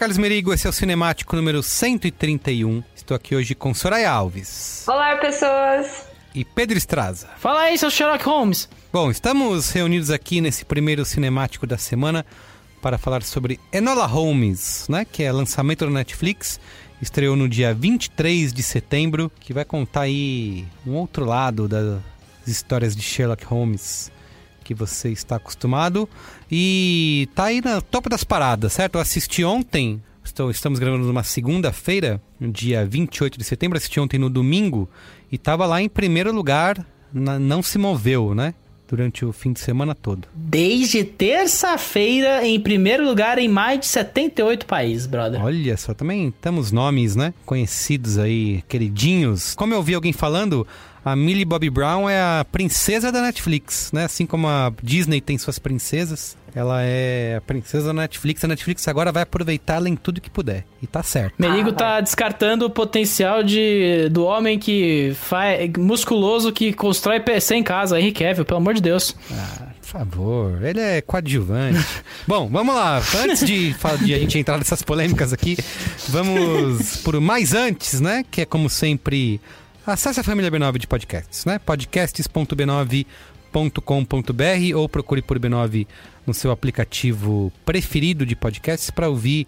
Carlos Merigo, esse é o Cinemático número 131. Estou aqui hoje com Soraya Alves Olá, pessoas! e Pedro Estraza. Fala aí, seu Sherlock Holmes. Bom, estamos reunidos aqui nesse primeiro Cinemático da semana para falar sobre Enola Holmes, né, que é lançamento da Netflix. Estreou no dia 23 de setembro, que vai contar aí um outro lado das histórias de Sherlock Holmes que você está acostumado. E tá aí na topo das paradas, certo? Eu assisti ontem, estou, estamos gravando numa segunda-feira, no dia 28 de setembro, assisti ontem no domingo, e tava lá em primeiro lugar, na- não se moveu, né? Durante o fim de semana todo. Desde terça-feira, em primeiro lugar em mais de 78 países, brother. Olha só, também temos nomes, né? Conhecidos aí, queridinhos. Como eu ouvi alguém falando, a Millie Bobby Brown é a princesa da Netflix, né? Assim como a Disney tem suas princesas, ela é a princesa da Netflix. A Netflix agora vai aproveitá-la em tudo que puder. E tá certo. Merigo tá descartando o potencial de, do homem que faz musculoso que constrói PC em casa, Henry Cavill, pelo amor de Deus. Por favor, ele é coadjuvante. Bom, vamos lá. Antes de, de a gente entrar nessas polêmicas aqui, vamos por mais antes, né? Que é como sempre. Acesse a família B9 de podcasts, né? podcasts.b9.com.br ou procure por B9 no seu aplicativo preferido de podcasts para ouvir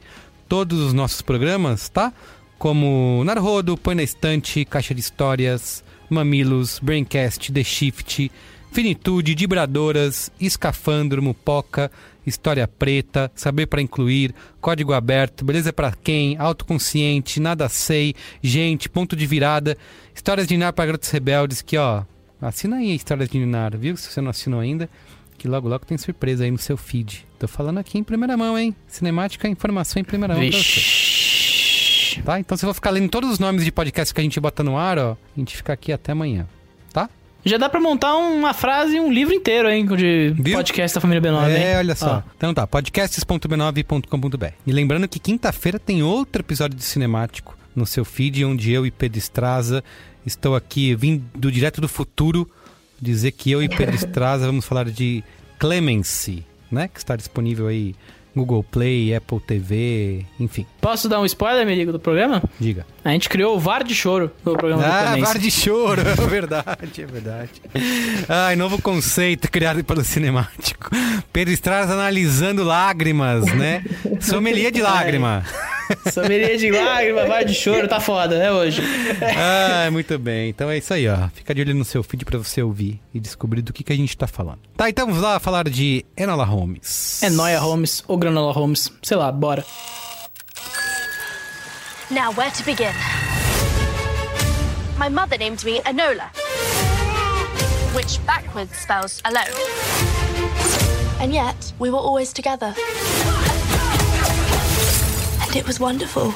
todos os nossos programas, tá? Como Narrodo, Põe na Estante, Caixa de Histórias, Mamilos, Braincast, The Shift, Finitude, Vibradoras, Escafandro, Mupoca, História Preta, Saber para Incluir, Código Aberto, Beleza para Quem, Autoconsciente, Nada Sei, Gente, Ponto de Virada, Histórias de Ninar para Garotos Rebeldes, que ó, assina aí a Histórias de Ninar, viu? Se você não assinou ainda, que logo logo tem surpresa aí no seu feed. Tô falando aqui em primeira mão, hein? Cinemática, informação em primeira mão pra você. Tá? Então se eu for ficar lendo todos os nomes de podcasts que a gente bota no ar, ó, a gente fica aqui até amanhã. Tá? Já dá pra montar uma frase e um livro inteiro, hein, de Viu? podcast da família B9, hein? É, olha só. Ó. Então tá, podcasts.b9.com.br. E lembrando que quinta-feira tem outro episódio de Cinemático no seu feed, onde eu e Pedro Estraza estou aqui, vindo direto do futuro, dizer que eu e Pedro Estraza vamos falar de Clemency, né? Que está disponível aí Google Play, Apple TV, enfim. Posso dar um spoiler, amigo, do programa? Diga. A gente criou o VAR de choro no programa do Ah, Clemency. VAR de choro, é verdade, é verdade. Ai, novo conceito criado pelo cinemático. Pedro Estraza analisando lágrimas, né? Sommelier de lágrima. Sommelier de lágrima, VAR de choro, tá foda, é hoje. Ah, muito bem. Então é isso aí, ó. Fica de olho no seu feed pra você ouvir e descobrir do que, que a gente tá falando. Tá, então vamos lá falar de Enola Holmes. É Noia Holmes ou Granola Holmes, sei lá, bora. Now, where to begin? My mother named me Enola, which backwards spells alone. And yet, we were always together. And it was wonderful.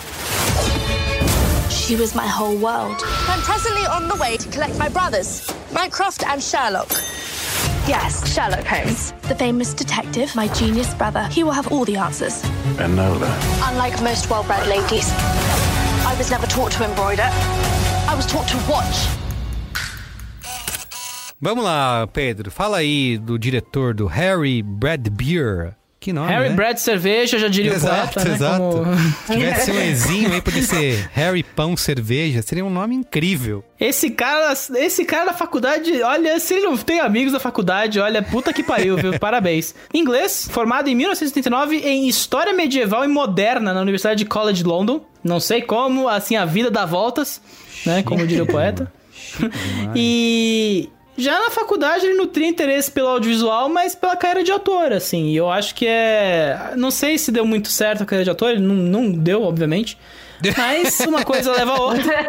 She was my whole world. I'm presently on the way to collect my brothers, Mycroft and Sherlock. Yes, Sherlock Holmes. The famous detective, my genius brother. He will have all the answers. Enola. Unlike most well bred ladies, I was never taught to embroider. I was taught to watch. Vamos lá, Pedro. Fala aí do diretor do Harry Bradbeer. Que nome, Harry né? Brad Cerveja, já diria Exato, o poeta, né? exato. Como- Se tivesse um Ezinho aí, podia ser Harry Pão Cerveja. Seria um nome incrível. Esse cara, esse cara da faculdade, olha, se ele não tem amigos da faculdade, olha, puta que pariu, viu? Parabéns. Inglês, formado em 1979 em História Medieval e Moderna na Universidade de College London. Não sei como, assim, a vida dá voltas, né? Como diria o poeta. E já na faculdade ele nutria interesse pelo audiovisual, mas pela carreira de ator, assim. E eu acho que é. Não sei se deu muito certo a carreira de ator, ele não, não deu, obviamente. Mas uma coisa leva a outra.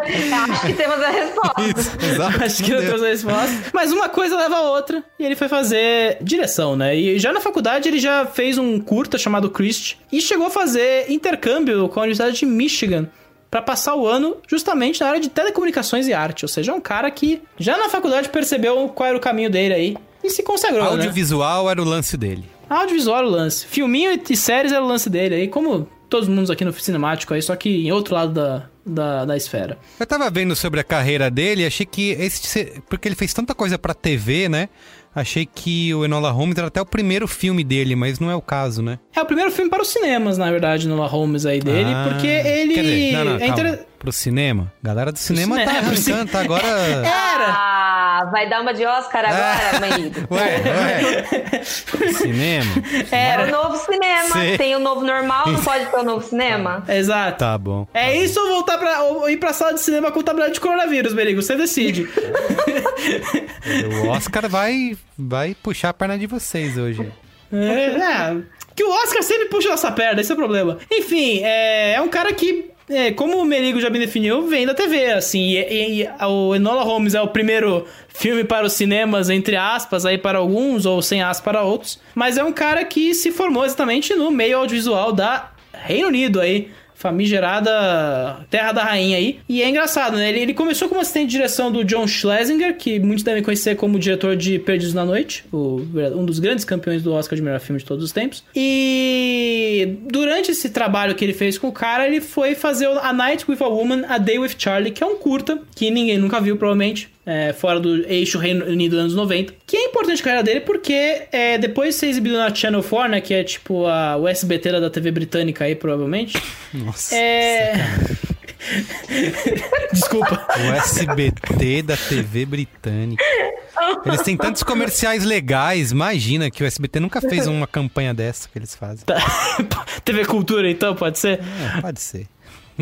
Acho que temos a resposta. Isso, exato. Acho que trouxe a resposta. Mas uma coisa leva a outra. E ele foi fazer direção, né? E já na faculdade ele já fez um curta chamado Christ. E chegou a fazer intercâmbio com a Universidade de Michigan. Pra passar o ano justamente na área de telecomunicações e arte. Ou seja, é um cara que já na faculdade percebeu qual era o caminho dele aí. E se consagrou, né? Audiovisual era o lance dele. Audiovisual era o lance. Filminho e- séries era o lance dele aí. Como todos mundo aqui no cinemático aí, só que em outro lado da, da, da esfera. Eu tava vendo sobre a carreira dele e achei que esse. Porque ele fez tanta coisa pra TV, né? Achei que o Enola Holmes era até o primeiro filme dele, mas não é o caso, né? É o primeiro filme para os cinemas, na verdade, no La Holmes aí dele, Ah, porque ele. Quer dizer, não, não, é inter- Pro cinema? Galera do cinema cinema, tá pro cin- arrancando, tá agora. Era! Ah, vai dar uma de Oscar agora, marido? Ué, ué. Cinema? É o novo cinema. Sim. Tem o novo normal, não pode ter o novo cinema? Exato. Tá bom. É isso ou voltar pra. ou ir pra sala de cinema com tabela de coronavírus, Berigo? Você decide. O Oscar vai, vai puxar a perna de vocês hoje. é, é, que o Oscar sempre puxa nossa perna, esse é o problema. Enfim, é, é um cara que. É, como o Merigo já me definiu, vem da TV, assim, e, e- e o Enola Holmes é o primeiro filme para os cinemas, entre aspas, aí para alguns, ou sem aspas para outros, mas é um cara que se formou exatamente no meio audiovisual da Reino Unido aí, famigerada Terra da Rainha aí. E é engraçado, né? Ele, ele começou como assistente de direção do John Schlesinger, que muitos devem conhecer como diretor de Perdidos na Noite, o- um dos grandes campeões do Oscar de melhor filme de todos os tempos. E durante esse trabalho que ele fez com o cara, ele foi fazer A Night with a Woman, A Day with Charlie, que é um curta, que ninguém nunca viu, provavelmente. É, fora do eixo Reino Unido dos anos 90. Que é importante a carreira dele porque é, depois de ser exibido na Channel 4, né? Que é tipo a, o SBT da- TV britânica aí, provavelmente. Nossa. É. Desculpa. O SBT da TV britânica. Eles têm tantos comerciais legais. Imagina que o SBT nunca fez uma campanha dessa que eles fazem. TV Cultura, então, pode ser? É, pode ser.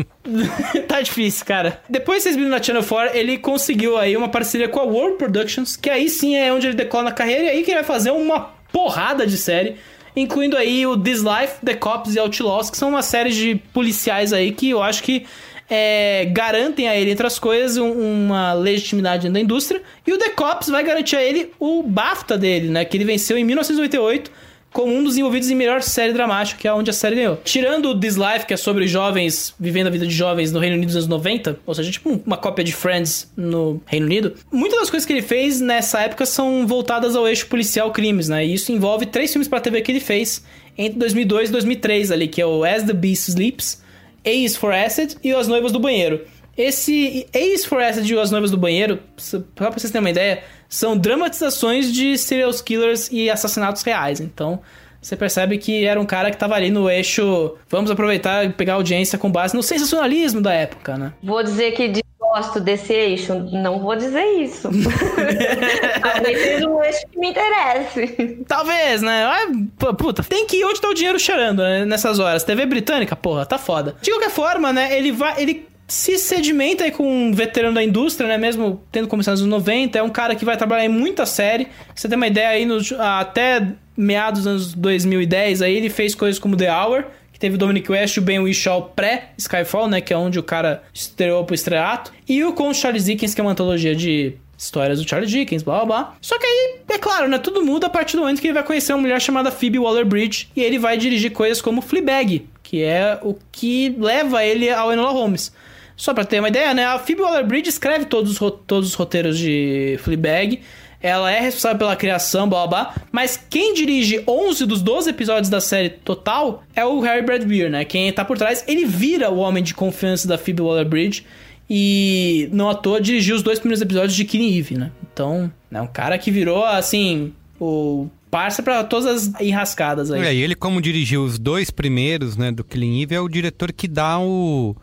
tá difícil, cara. Depois de ser exibido na Channel 4, ele conseguiu aí uma parceria com a World Productions, que aí sim é onde ele decola na carreira, e aí que ele vai fazer uma porrada de série, incluindo aí o This Life, The Cops e Outlaws, que são uma série de policiais aí que eu acho que é, garantem a ele, entre as coisas, um- uma legitimidade da indústria. E o The Cops vai garantir a ele o BAFTA dele, né? Que ele venceu em 1998 como um dos envolvidos em melhor série dramática, que é onde a série ganhou. Tirando This Life, que é sobre jovens vivendo a vida de jovens no Reino Unido dos anos 90, ou seja, tipo uma cópia de Friends no Reino Unido, muitas das coisas que ele fez nessa época são voltadas ao eixo policial crimes, né? E isso envolve três filmes pra TV que ele fez entre 2002 e 2003 ali, que é o As the Beast Sleeps, Ace for Acid e As Noivas do Banheiro. Esse Ace for Acid e As Noivas do Banheiro, só pra vocês terem uma ideia, são dramatizações de serial killers e assassinatos reais. Então, você percebe que era um cara que tava ali no eixo. Vamos aproveitar e pegar audiência com base no sensacionalismo da época, né? Vou dizer que gosto desse eixo. Não vou dizer isso. Talvez seja um eixo que me interesse. Talvez, né? Ah, Puta, tem que ir onde tá o dinheiro cheirando, né? Nessas horas. TV britânica, porra, tá foda. De qualquer forma, né? Ele vai. Ele se sedimenta aí com um veterano da indústria, né? Mesmo tendo começado nos anos 90. É um cara que vai trabalhar em muita série. Você ter uma ideia aí, nos, até meados dos anos 2010, aí ele fez coisas como The Hour, que teve o Dominic West e o Ben Whishaw pré-Skyfall, né? Que é onde o cara estreou pro estreato. E o com Charles Dickens, que é uma antologia de histórias do Charles Dickens, blá blá blá. Só que aí, é claro, né? Tudo muda a partir do momento que ele vai conhecer uma mulher chamada Phoebe Waller-Bridge e ele vai dirigir coisas como Fleabag, que é o que leva ele ao Enola Holmes. Só pra ter uma ideia, né? A Phoebe Waller-Bridge escreve todos os, todos os roteiros de Fleabag. Ela é responsável pela criação, blá blá blá. Mas quem dirige 11 dos 12 episódios da série total é o Harry Bradbeer, né? Quem tá por trás, ele vira o homem de confiança da Phoebe Waller-Bridge. E não à toa dirigiu os dois primeiros episódios de Killing Eve, né? Então, é um cara que virou, assim, o parça pra todas as enrascadas aí. É, e ele, como dirigiu os dois primeiros, né, do Killing Eve, é o diretor que dá o,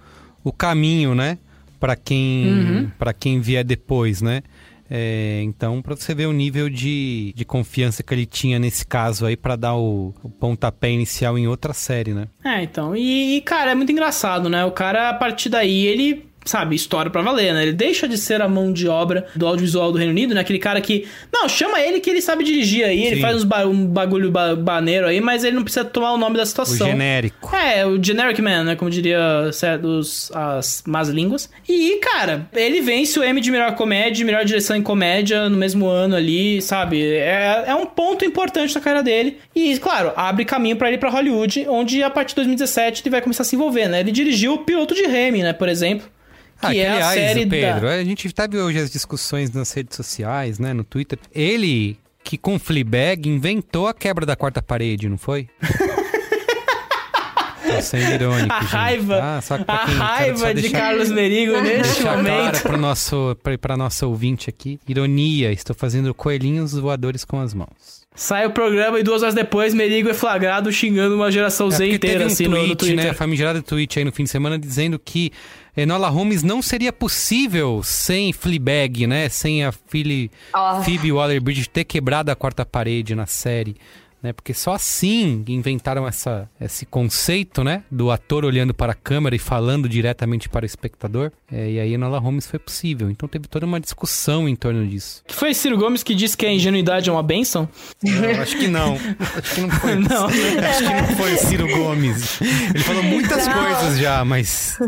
o caminho, né, para quem, Uhum. pra quem vier depois, né. É, então, pra você ver o nível de, de confiança que ele tinha nesse caso aí pra dar o, o pontapé inicial em outra série, né. É, então. E, e, cara, é muito engraçado, né? O cara, a partir daí, ele. Sabe, história pra valer, né? Ele deixa de ser a mão de obra do audiovisual do Reino Unido, né? Aquele cara que. Não, chama ele que ele sabe dirigir aí, ele Sim. faz uns ba- um bagulho ba baneiro aí, mas ele não precisa tomar o nome da O situação. genérico. É, o generic man, né? Como diria certos, as más línguas. E, cara, ele vence o Emmy de melhor comédia, melhor direção em comédia no mesmo ano ali, sabe? É, é um ponto importante na carreira dele. E, claro, abre caminho pra ele pra Hollywood, onde a partir de 2017 ele vai começar a se envolver, né? Ele dirigiu o piloto de Remy, né? Por exemplo. Que Ah, que, é a aliás, série Pedro, da... a gente teve hoje as discussões nas redes sociais, né, no Twitter. Ele, que com Fleabag, inventou a quebra da quarta parede, não foi? Tô sendo irônico, A gente, raiva, pra a raiva de Carlos Merigo neste momento. para nosso pra, pra nossa ouvinte aqui. Ironia, estou fazendo coelhinhos voadores com as mãos. Sai o programa e duas horas depois Merigo é flagrado xingando uma geração É Z inteira, um assim, no- no, tweet, Twitter. né, famigerado tweet aí no fim de semana dizendo que Enola Holmes não seria possível sem Fleabag, né? Sem a Philly, Ah. Phoebe Waller-Bridge ter quebrado a quarta parede na série. Né? Porque só assim inventaram essa, esse conceito, né? Do ator olhando para a câmera e falando diretamente para o espectador. É, e aí Enola Holmes foi possível. Então teve toda uma discussão em torno disso. Que foi Ciro Gomes que disse que a ingenuidade é uma benção? Não, acho que não. Acho que não foi. Não. Acho que não foi o Ciro Gomes. Ele falou muitas Não. coisas já, mas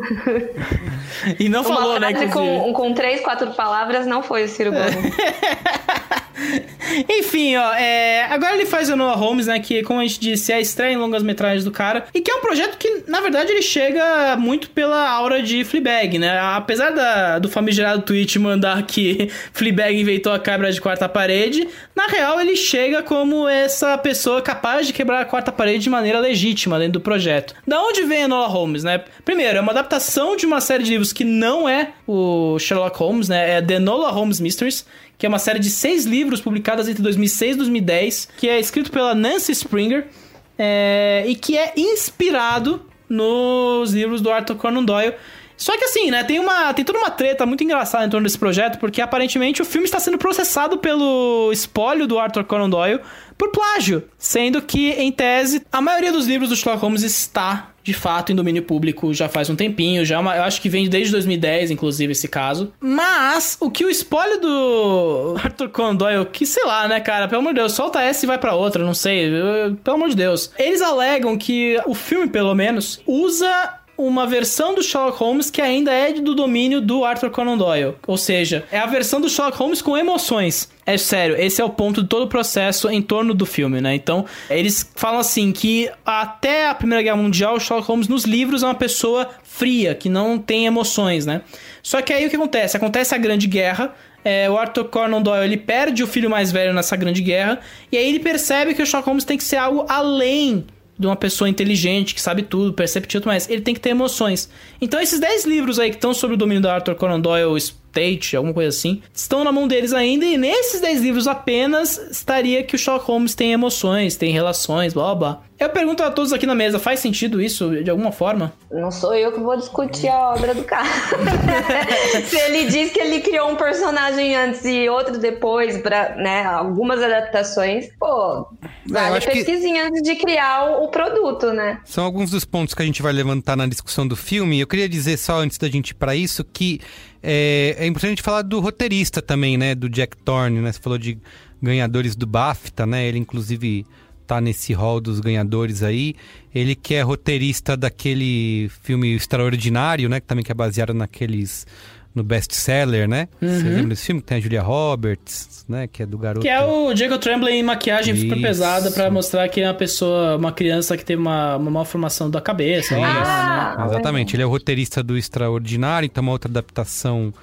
E não Uma falou, né? com, com três, quatro palavras não foi o Ciro Gomes. Enfim, ó, é, agora ele faz o Noah Holmes, né? Que, como a gente disse, é a estreia em longas metragens do cara. E que é um projeto que, na verdade, ele chega muito pela aura de Fleabag, né? Apesar da, do famigerado tweet mandar que Fleabag inventou a quebra de quarta parede, na real ele chega como essa pessoa capaz de quebrar a quarta parede de maneira legítima dentro do projeto. Da onde vem a Noah Holmes, né? Primeiro, é uma adaptação de uma série de livros que não é o Sherlock Holmes, né? É The Nola Holmes Mysteries, que é uma série de seis livros publicadas entre 2006 e 2010, que é escrito pela Nancy Springer é, e que é inspirado nos livros do Arthur Conan Doyle. Só que assim, né, tem uma tem toda uma treta muito engraçada em torno desse projeto, porque aparentemente o filme está sendo processado pelo espólio do Arthur Conan Doyle por plágio, sendo que em tese a maioria dos livros do Sherlock Holmes está de fato em domínio público já faz um tempinho, já é uma- eu acho que vem desde 2010, inclusive, esse caso. Mas o que o espólio do Arthur Conan Doyle, que sei lá, né, cara, pelo amor de Deus, solta essa e vai pra outra, não sei, eu- pelo amor de Deus. Eles alegam que o filme, pelo menos, usa uma versão do Sherlock Holmes que ainda é do domínio do Arthur Conan Doyle. Ou seja, é a versão do Sherlock Holmes com emoções. É sério, esse é o ponto de todo o processo em torno do filme, né? Então, eles falam assim que até a Primeira Guerra Mundial, o Sherlock Holmes nos livros é uma pessoa fria, que não tem emoções, né? Só que aí o que acontece? Acontece a Grande Guerra, é, o Arthur Conan Doyle ele perde o filho mais velho nessa grande guerra e aí ele percebe que o Sherlock Holmes tem que ser algo além de uma pessoa inteligente, que sabe tudo, perceptível, mas ele tem que ter emoções. Então esses 10 livros aí que estão sobre o domínio do Arthur Conan Doyle, State, alguma coisa assim, estão na mão deles ainda e nesses 10 livros apenas estaria que o Sherlock Holmes tem emoções, tem relações, blá blá. Eu pergunto a todos aqui na mesa, faz sentido isso de alguma forma? Não sou eu que vou discutir a obra do cara. Se ele diz que ele criou um personagem antes e outro depois para, né, algumas adaptações, pô, vale pesquisinha que... antes de criar o, o produto, né? São alguns dos pontos que a gente vai levantar na discussão do filme. Eu queria dizer só antes da gente ir para isso que é, é importante falar do roteirista também, né, do Jack Thorne, né? Você falou de ganhadores do BAFTA, né? Ele inclusive tá nesse hall dos ganhadores aí. Ele que é roteirista daquele filme Extraordinário, né? Que também que é baseado naqueles no best-seller, né? Uhum. Você lembra desse filme? Que tem a Julia Roberts, né? Que é do garoto... Que é o Jacob Tremblay em maquiagem Isso. super pesada para mostrar que é uma pessoa, uma criança que teve uma, uma malformação da cabeça. Ah, né? Exatamente. Ele é o roteirista do Extraordinário, então uma outra adaptação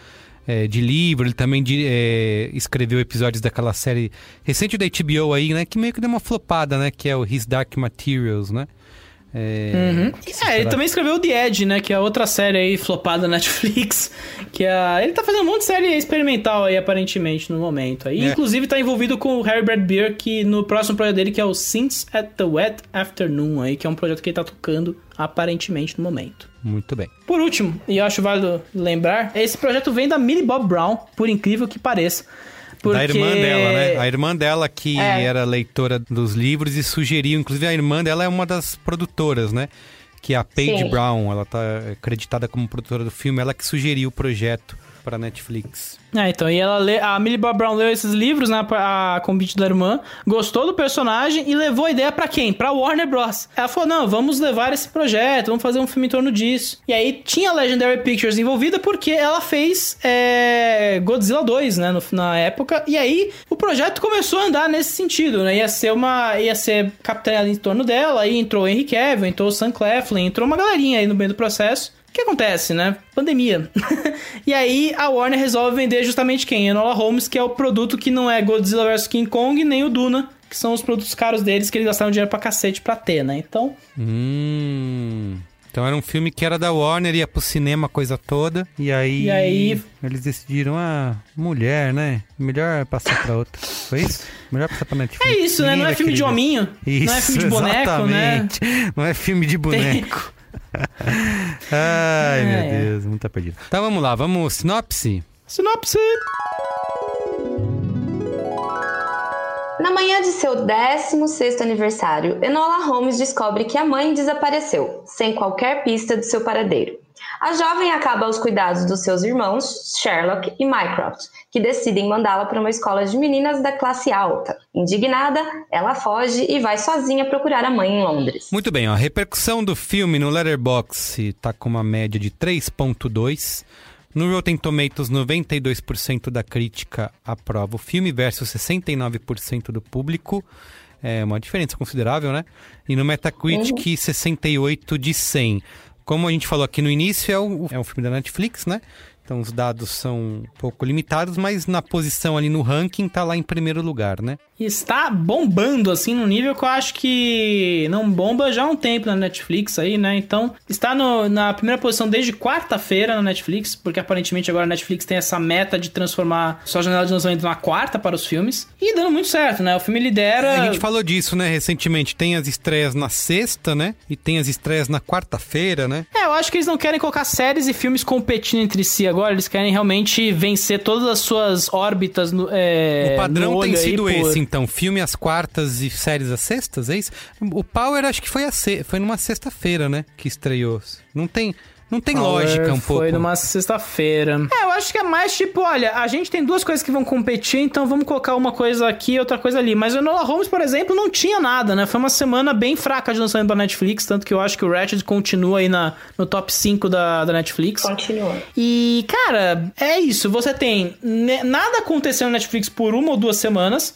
é, de livro, ele também de, é, escreveu episódios daquela série recente da HBO aí, né? Que meio que deu uma flopada, né? Que é o His Dark Materials, né? É, uhum. é ele também escreveu The Edge, né? Que é outra série aí flopada na Netflix. Que é. Ele tá fazendo um monte de série experimental aí, aparentemente, no momento. E, é. inclusive, tá envolvido com o Harry Beer, que no próximo projeto dele, que é o Since at the Wet Afternoon, aí, que é um projeto que ele tá tocando aparentemente no momento. Muito bem. Por último, e eu acho válido lembrar, esse projeto vem da Millie Bob Brown, por incrível que pareça. Porque... Da irmã dela, né? A irmã dela que é. era leitora dos livros e sugeriu, inclusive a irmã dela é uma das produtoras, né? Que é a Paige Sim. Brown, ela tá acreditada como produtora do filme, ela que sugeriu o projeto para Netflix. É, então, e ela lê, a Millie Bob Brown leu esses livros, né, a, a convite da irmã, gostou do personagem e levou a ideia para quem? Pra Warner Bros. Ela falou: "Não, vamos levar esse projeto, vamos fazer um filme em torno disso". E aí tinha a Legendary Pictures envolvida porque ela fez é, Godzilla 2, né, no, na época, e aí o projeto começou a andar nesse sentido, né? Ia ser uma ia ser capitaneado em torno dela, aí entrou o Henry Cavill, entrou o Sam Claflin, entrou uma galerinha aí no meio do processo. O que acontece, né? Pandemia. e aí a Warner resolve vender justamente quem? Enola Holmes, que é o produto que não é Godzilla vs King Kong, nem o Duna, que são os produtos caros deles que eles gastaram dinheiro pra cacete pra ter, né? Então. Hum. Então era um filme que era da Warner, ia pro cinema, coisa toda. E aí, e aí... eles decidiram, ah, mulher, né? Melhor passar pra outra. Foi isso? Melhor passar pra Netflix. É isso, né? Não é filme de hominho. Isso, não é filme de boneco, exatamente. né? Não é filme de boneco. Ai, meu é. Deus, muito perdido. Então vamos lá, vamos. Sinopse? Sinopse! Na manhã de seu 16º aniversário, Enola Holmes descobre que a mãe desapareceu, sem qualquer pista de seu paradeiro. A jovem acaba aos cuidados dos seus irmãos, Sherlock e Mycroft, que decidem mandá-la para uma escola de meninas da classe alta. Indignada, ela foge e vai sozinha procurar a mãe em Londres. Muito bem, ó, a repercussão do filme no Letterboxd está com uma média de 3.2. No Rotten Tomatoes, 92% da crítica aprova o filme versus 69% do público. É uma diferença considerável, né? E no Metacritic, uhum. 68 de 100. Como a gente falou aqui no início, é, o, é um filme da Netflix, né? Então os dados são um pouco limitados, mas na posição ali no ranking tá lá em primeiro lugar, né? Está bombando assim no nível que eu acho que não bomba já há um tempo na Netflix aí, né? Então está no, na primeira posição desde quarta-feira na Netflix, porque aparentemente agora a Netflix tem essa meta de transformar sua janela de lançamento na quarta para os filmes e dando muito certo, né? O filme lidera. A gente falou disso, né? Recentemente tem as estreias na sexta, né? E tem as estreias na quarta-feira, né? É, eu acho que eles não querem colocar séries e filmes competindo entre si agora, eles querem realmente vencer todas as suas órbitas no, é, O padrão tem sido esse, então, filme às quartas e séries às sextas, é isso? O Power acho que foi, a se... foi numa sexta-feira, né? Que estreou. Não tem. Não tem Power lógica um pouco. Foi numa sexta-feira. É, eu acho que é mais tipo, olha, a gente tem duas coisas que vão competir, então vamos colocar uma coisa aqui e outra coisa ali. Mas o Enola Holmes, por exemplo, não tinha nada, né? Foi uma semana bem fraca de lançamento da Netflix, tanto que eu acho que o Ratchet continua aí na, no top 5 da, da Netflix. Continua. E, cara, é isso. Você tem ne- nada acontecendo na Netflix por uma ou duas semanas.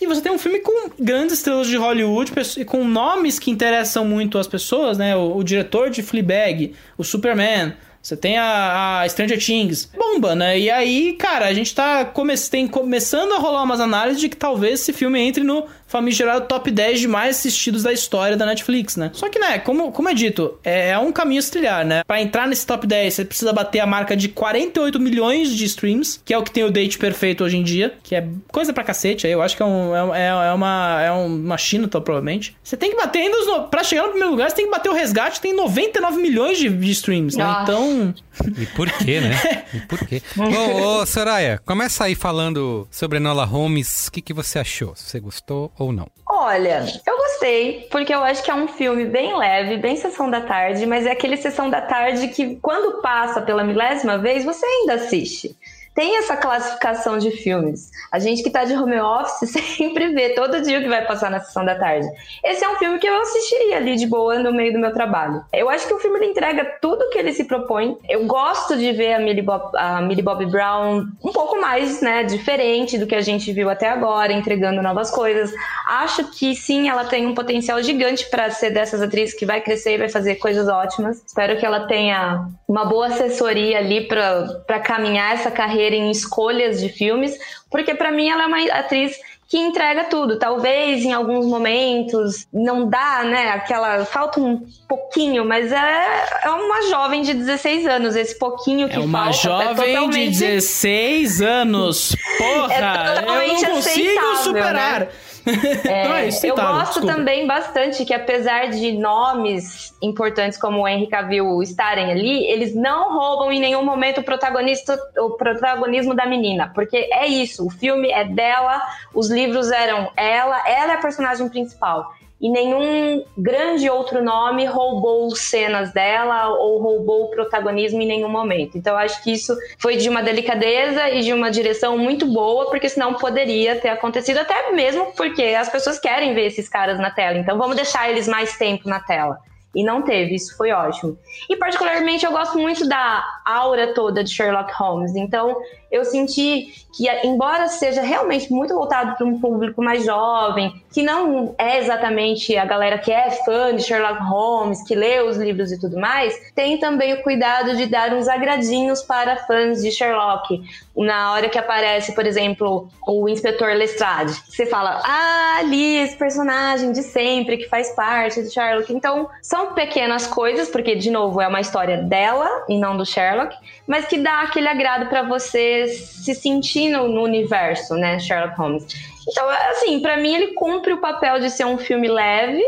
E você tem um filme com grandes estrelas de Hollywood e com nomes que interessam muito as pessoas, né? O, o diretor de Fleabag, o Superman. Você tem a, a Stranger Things. Bomba, né? E aí, cara, a gente tá come tem começando a rolar umas análises de que talvez esse filme entre no famigerado top 10 de mais assistidos da história da Netflix, né? Só que, né, como, como é dito, é, é um caminho trilhar, né? Pra entrar nesse top 10, você precisa bater a marca de 48 milhões de streams, que é o que tem o date perfeito hoje em dia, que é coisa pra cacete, aí eu acho que é, um, é, é uma, é uma China, então, provavelmente. Você tem que bater ainda, os, no- pra chegar no primeiro lugar, você tem que bater o resgate, tem 99 milhões de, de streams, né? Nossa. Então, E por quê, né? E por quê? Bom, ô, Soraya, começa aí falando sobre Enola Holmes. O que, que você achou? Se você gostou ou não? Olha, eu gostei, porque eu acho que é um filme bem leve, bem sessão da tarde, mas é aquele sessão da tarde que, quando passa pela milésima vez, você ainda assiste. Tem essa classificação de filmes. A gente que tá de home office sempre vê todo dia o que vai passar na sessão da tarde. Esse é um filme que eu assistiria ali de boa no meio do meu trabalho. Eu acho que o filme ele entrega tudo que ele se propõe. Eu gosto de ver a Millie Bob, a Millie Bobby Brown um pouco mais, né, diferente do que a gente viu até agora, entregando novas coisas. Acho que sim, ela tem um potencial gigante para ser dessas atrizes que vai crescer e vai fazer coisas ótimas. Espero que ela tenha uma boa assessoria ali para caminhar essa carreira em escolhas de filmes, porque para mim ela é uma atriz que entrega tudo. Talvez em alguns momentos não dá, né? Aquela. Falta um pouquinho, mas é, é uma jovem de 16 anos. Esse pouquinho que é uma falta é jovem de totalmente 16 anos. Porra, É eu não consigo superar. né? Não, é eu aceitável, gosto desculpa. também bastante que, apesar de nomes importantes como o Henry Cavill estarem ali, eles não roubam em nenhum momento o, protagonista, o protagonismo da menina. Porque é isso, o filme é dela, os livros eram ela, ela é a personagem principal. E nenhum grande outro nome roubou cenas dela ou roubou o protagonismo em nenhum momento. Então, acho que isso foi de uma delicadeza e de uma direção muito boa, porque senão poderia ter acontecido, até mesmo porque as pessoas querem ver esses caras na tela. Então, vamos deixar eles mais tempo na tela. E não teve, isso foi ótimo. E, particularmente, eu gosto muito da aura toda de Sherlock Holmes. Então, eu senti que, embora seja realmente muito voltado para um público mais jovem, que não é exatamente a galera que é fã de Sherlock Holmes, que lê os livros e tudo mais, tem também o cuidado de dar uns agradinhos para fãs de Sherlock. Na hora que aparece, por exemplo, o inspetor Lestrade, você fala, ah, ali, esse personagem de sempre que faz parte do Sherlock. Então, são pequenas coisas, porque, de novo, é uma história dela e não do Sherlock, mas que dá aquele agrado para você se sentir no, no universo, né, Sherlock Holmes. Então, assim, para mim ele cumpre o papel de ser um filme leve,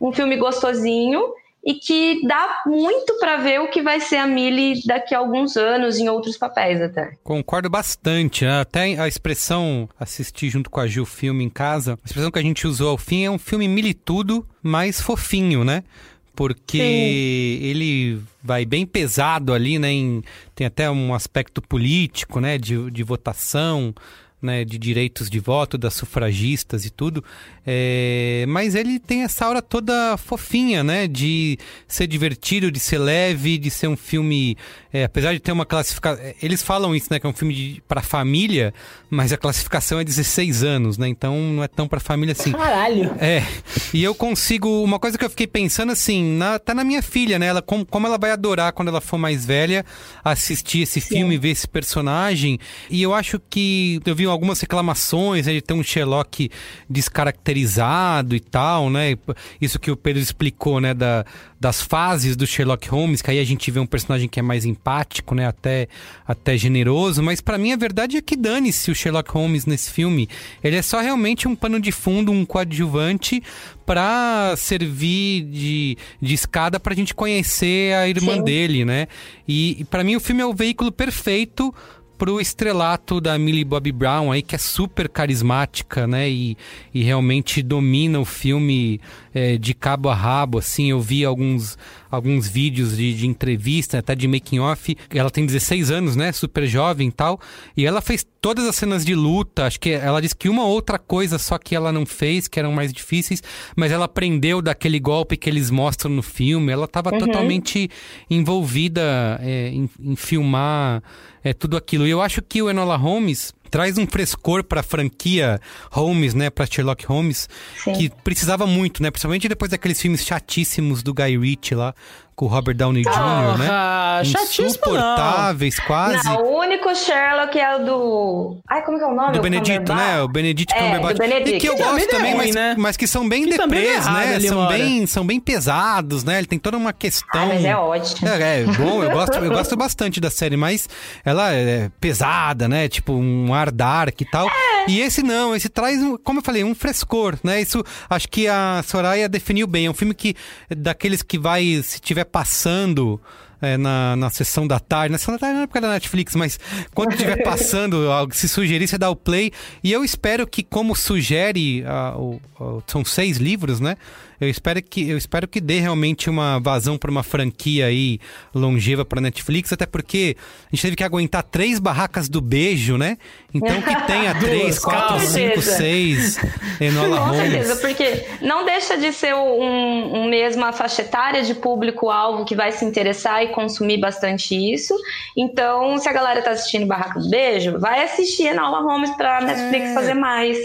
um filme gostosinho e que dá muito para ver o que vai ser a Millie daqui a alguns anos em outros papéis até. Concordo bastante, né? Até a expressão assistir junto com a Gil filme em casa, a expressão que a gente usou ao fim é um filme militudo, mas fofinho, né? Porque Sim. ele vai bem pesado ali, né? em- tem até um aspecto político, né? De, de votação, né? De direitos de voto das sufragistas e tudo. É, mas ele tem essa aura toda fofinha, né? De ser divertido, de ser leve, de ser um filme. é, apesar de ter uma classificação. Eles falam isso, né? Que é um filme pra família, mas a classificação é 16 anos, né? Então não é tão pra família assim. Caralho. É, e eu consigo. Uma coisa que eu fiquei pensando assim, na, tá na minha filha, né? Ela, como, como ela vai adorar quando ela for mais velha assistir esse filme, ver esse personagem. E eu acho que eu vi algumas reclamações né, de ter um Sherlock descaracterizado e tal, né? Isso que o Pedro explicou, né? Da, das fases do Sherlock Holmes, que aí a gente vê um personagem que é mais empático, né? Até, até generoso. Mas pra mim a verdade é que dane-se o Sherlock Holmes nesse filme. Ele é só realmente um pano de fundo, um coadjuvante pra servir de, de escada pra gente conhecer a irmã Sim. dele, né? E, e para mim o filme é o veículo perfeito pro estrelato da Millie Bobby Brown aí, que é super carismática, né? E, e realmente domina o filme é, de cabo a rabo, assim. Eu vi alguns, alguns vídeos de, de entrevista, até de making off. Ela tem 16 anos, né? Super jovem e tal. E ela fez todas as cenas de luta. Acho que ela disse que uma outra coisa só que ela não fez, que eram mais difíceis, mas ela aprendeu daquele golpe que eles mostram no filme. Ela estava Uhum. totalmente envolvida é, em, em filmar é, tudo aquilo. E eu acho que o Enola Holmes traz um frescor pra franquia Holmes, né, pra Sherlock Holmes, Sim. que precisava muito, né, principalmente depois daqueles filmes chatíssimos do Guy Ritchie lá, com o Robert Downey Jr., né? Chatíssimo não. Insuportáveis, quase. Não, o único Sherlock é o do. Ai, como que é o nome? Do O Benedito, né? O Benedict É, Cumberbatch. do Benedict. E que eu Que gosto também é também, ruim, mas, né? mas que são bem Que é deprês, errado né? São bem, são bem pesados, né? Ele tem toda uma questão... Ah, mas é ótimo. É, é bom, eu gosto, eu gosto bastante da série, mas ela é pesada, né? Tipo, um ar dark e tal. É. E esse não, esse traz, um, como eu falei, um frescor, né? Isso acho que a Soraya definiu bem. É um filme que, daqueles que vai, se tiver passando é, na, na sessão da tarde, na sessão da tarde não é época da Netflix, mas quando estiver passando, algo, se sugerir, você dá o play. E eu espero que, como sugere, ah, o- o- são seis livros, né? Eu espero que, eu espero que dê realmente uma vazão para uma franquia aí longeva para Netflix, até porque a gente teve que aguentar três barracas do beijo, né? Então que tenha três, quatro, cinco, seis Enola Com Holmes. certeza, porque não deixa de ser um, um mesma faixa etária de público-alvo que vai se interessar e consumir bastante isso. Então, se a galera tá assistindo Barraca do Beijo, vai assistir Enola Holmes pra Netflix É. fazer mais.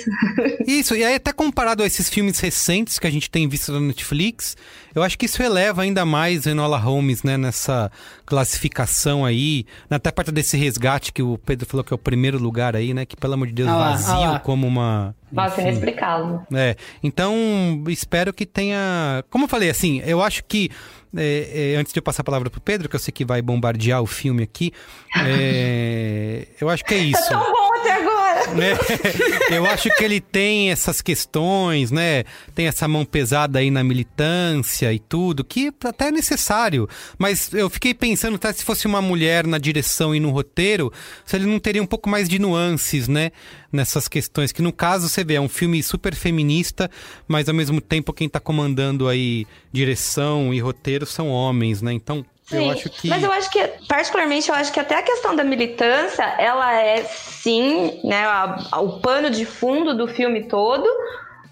Isso, e aí até comparado a esses filmes recentes que a gente tem visto na Netflix, eu acho que isso eleva ainda mais Enola Holmes, né, nessa classificação aí, até perto desse resgate que o Pedro falou que é o primeiro lugar aí, né, que pelo amor de Deus, Ah lá, vazio ah como uma... Enfim. inexplicável. É, então espero que tenha. Como eu falei, assim, eu acho que. é, é, antes de eu passar a palavra pro Pedro, que eu sei que vai bombardear o filme aqui, é, eu acho que é isso. Tá tão bom até! Né? Eu acho que ele tem essas questões, né? Tem essa mão pesada aí na militância e tudo, que até é necessário. Mas eu fiquei pensando, tá, se fosse uma mulher na direção e no roteiro, se ele não teria um pouco mais de nuances, né? Nessas questões. Que no caso, você vê, é um filme super feminista, mas ao mesmo tempo quem tá comandando aí direção e roteiro são homens, né? Então, eu Sim, acho que. Mas eu acho que, particularmente, eu acho que até a questão da militância, ela é sim, né, a- a- o pano de fundo do filme todo.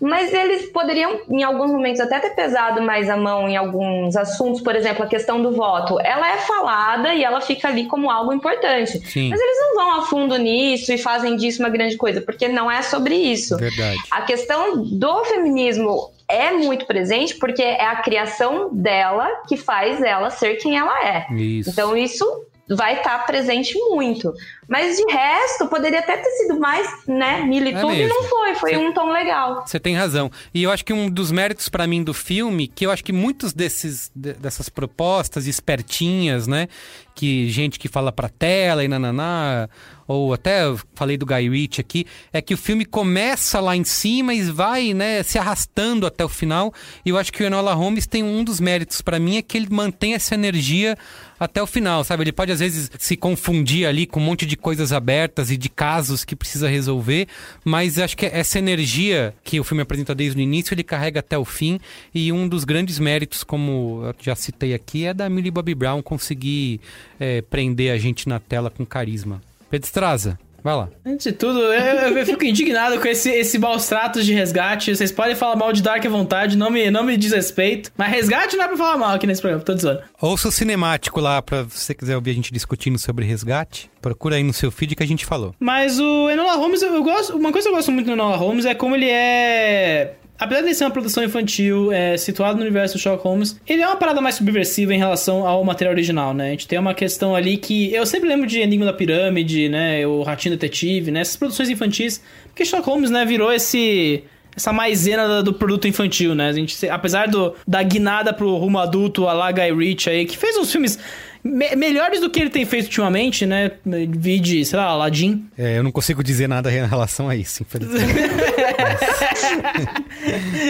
Mas eles poderiam, em alguns momentos, até ter pesado mais a mão em alguns assuntos, por exemplo, a questão do voto. Ela é falada e ela fica ali como algo importante. Sim. Mas eles não vão a fundo nisso e fazem disso uma grande coisa, porque não é sobre isso. Verdade. A questão do feminismo é muito presente porque é a criação dela que faz ela ser quem ela é. Isso. Então isso vai estar presente muito. Mas de resto, poderia até ter sido mais, né, militudo É e não foi. Foi Cê- um tom legal. Você tem razão. E eu acho que um dos méritos pra mim do filme, que eu acho que muitos desses de- dessas propostas espertinhas, né, que gente que fala pra tela e nananá, ou até falei do Guy Ritchie aqui, é que o filme começa lá em cima e vai, né, se arrastando até o final. E eu acho que o Enola Holmes tem um dos méritos pra mim é que ele mantém essa energia até o final, sabe? Ele pode às vezes se confundir ali com um monte de coisas abertas e de casos que precisa resolver, mas acho que essa energia que o filme apresenta desde o início, ele carrega até o fim. E um dos grandes méritos, como eu já citei aqui, é da Millie Bobby Brown conseguir eh, prender a gente na tela com carisma. Pedro Straza, vai lá. Antes de tudo, eu, eu fico indignado com esse, esse maus tratos de resgate. Vocês podem falar mal de Dark à vontade, não me, não me diz respeito. Mas resgate não é pra falar mal aqui nesse programa, tô dizendo. Ouça o cinemático lá, pra se você quiser ouvir a gente discutindo sobre resgate. Procura aí no seu feed que a gente falou. Mas o Enola Holmes, eu, eu gosto. Uma coisa que eu gosto muito do Enola Holmes é como ele é. Apesar de ser uma produção infantil, é, situado no universo do Sherlock Holmes, ele é uma parada mais subversiva em relação ao material original, né? A gente tem uma questão ali que eu sempre lembro de Enigma da Pirâmide, né? O Ratinho Detetive, né? Essas produções infantis, porque Sherlock Holmes, né, virou esse essa maisena do produto infantil, né? A gente, apesar do, da guinada pro rumo adulto, a lá Guy aí, que fez uns filmes me- melhores do que ele tem feito ultimamente, né? Vide, sei lá, Aladdin. É, eu não consigo dizer nada em relação a isso, infelizmente.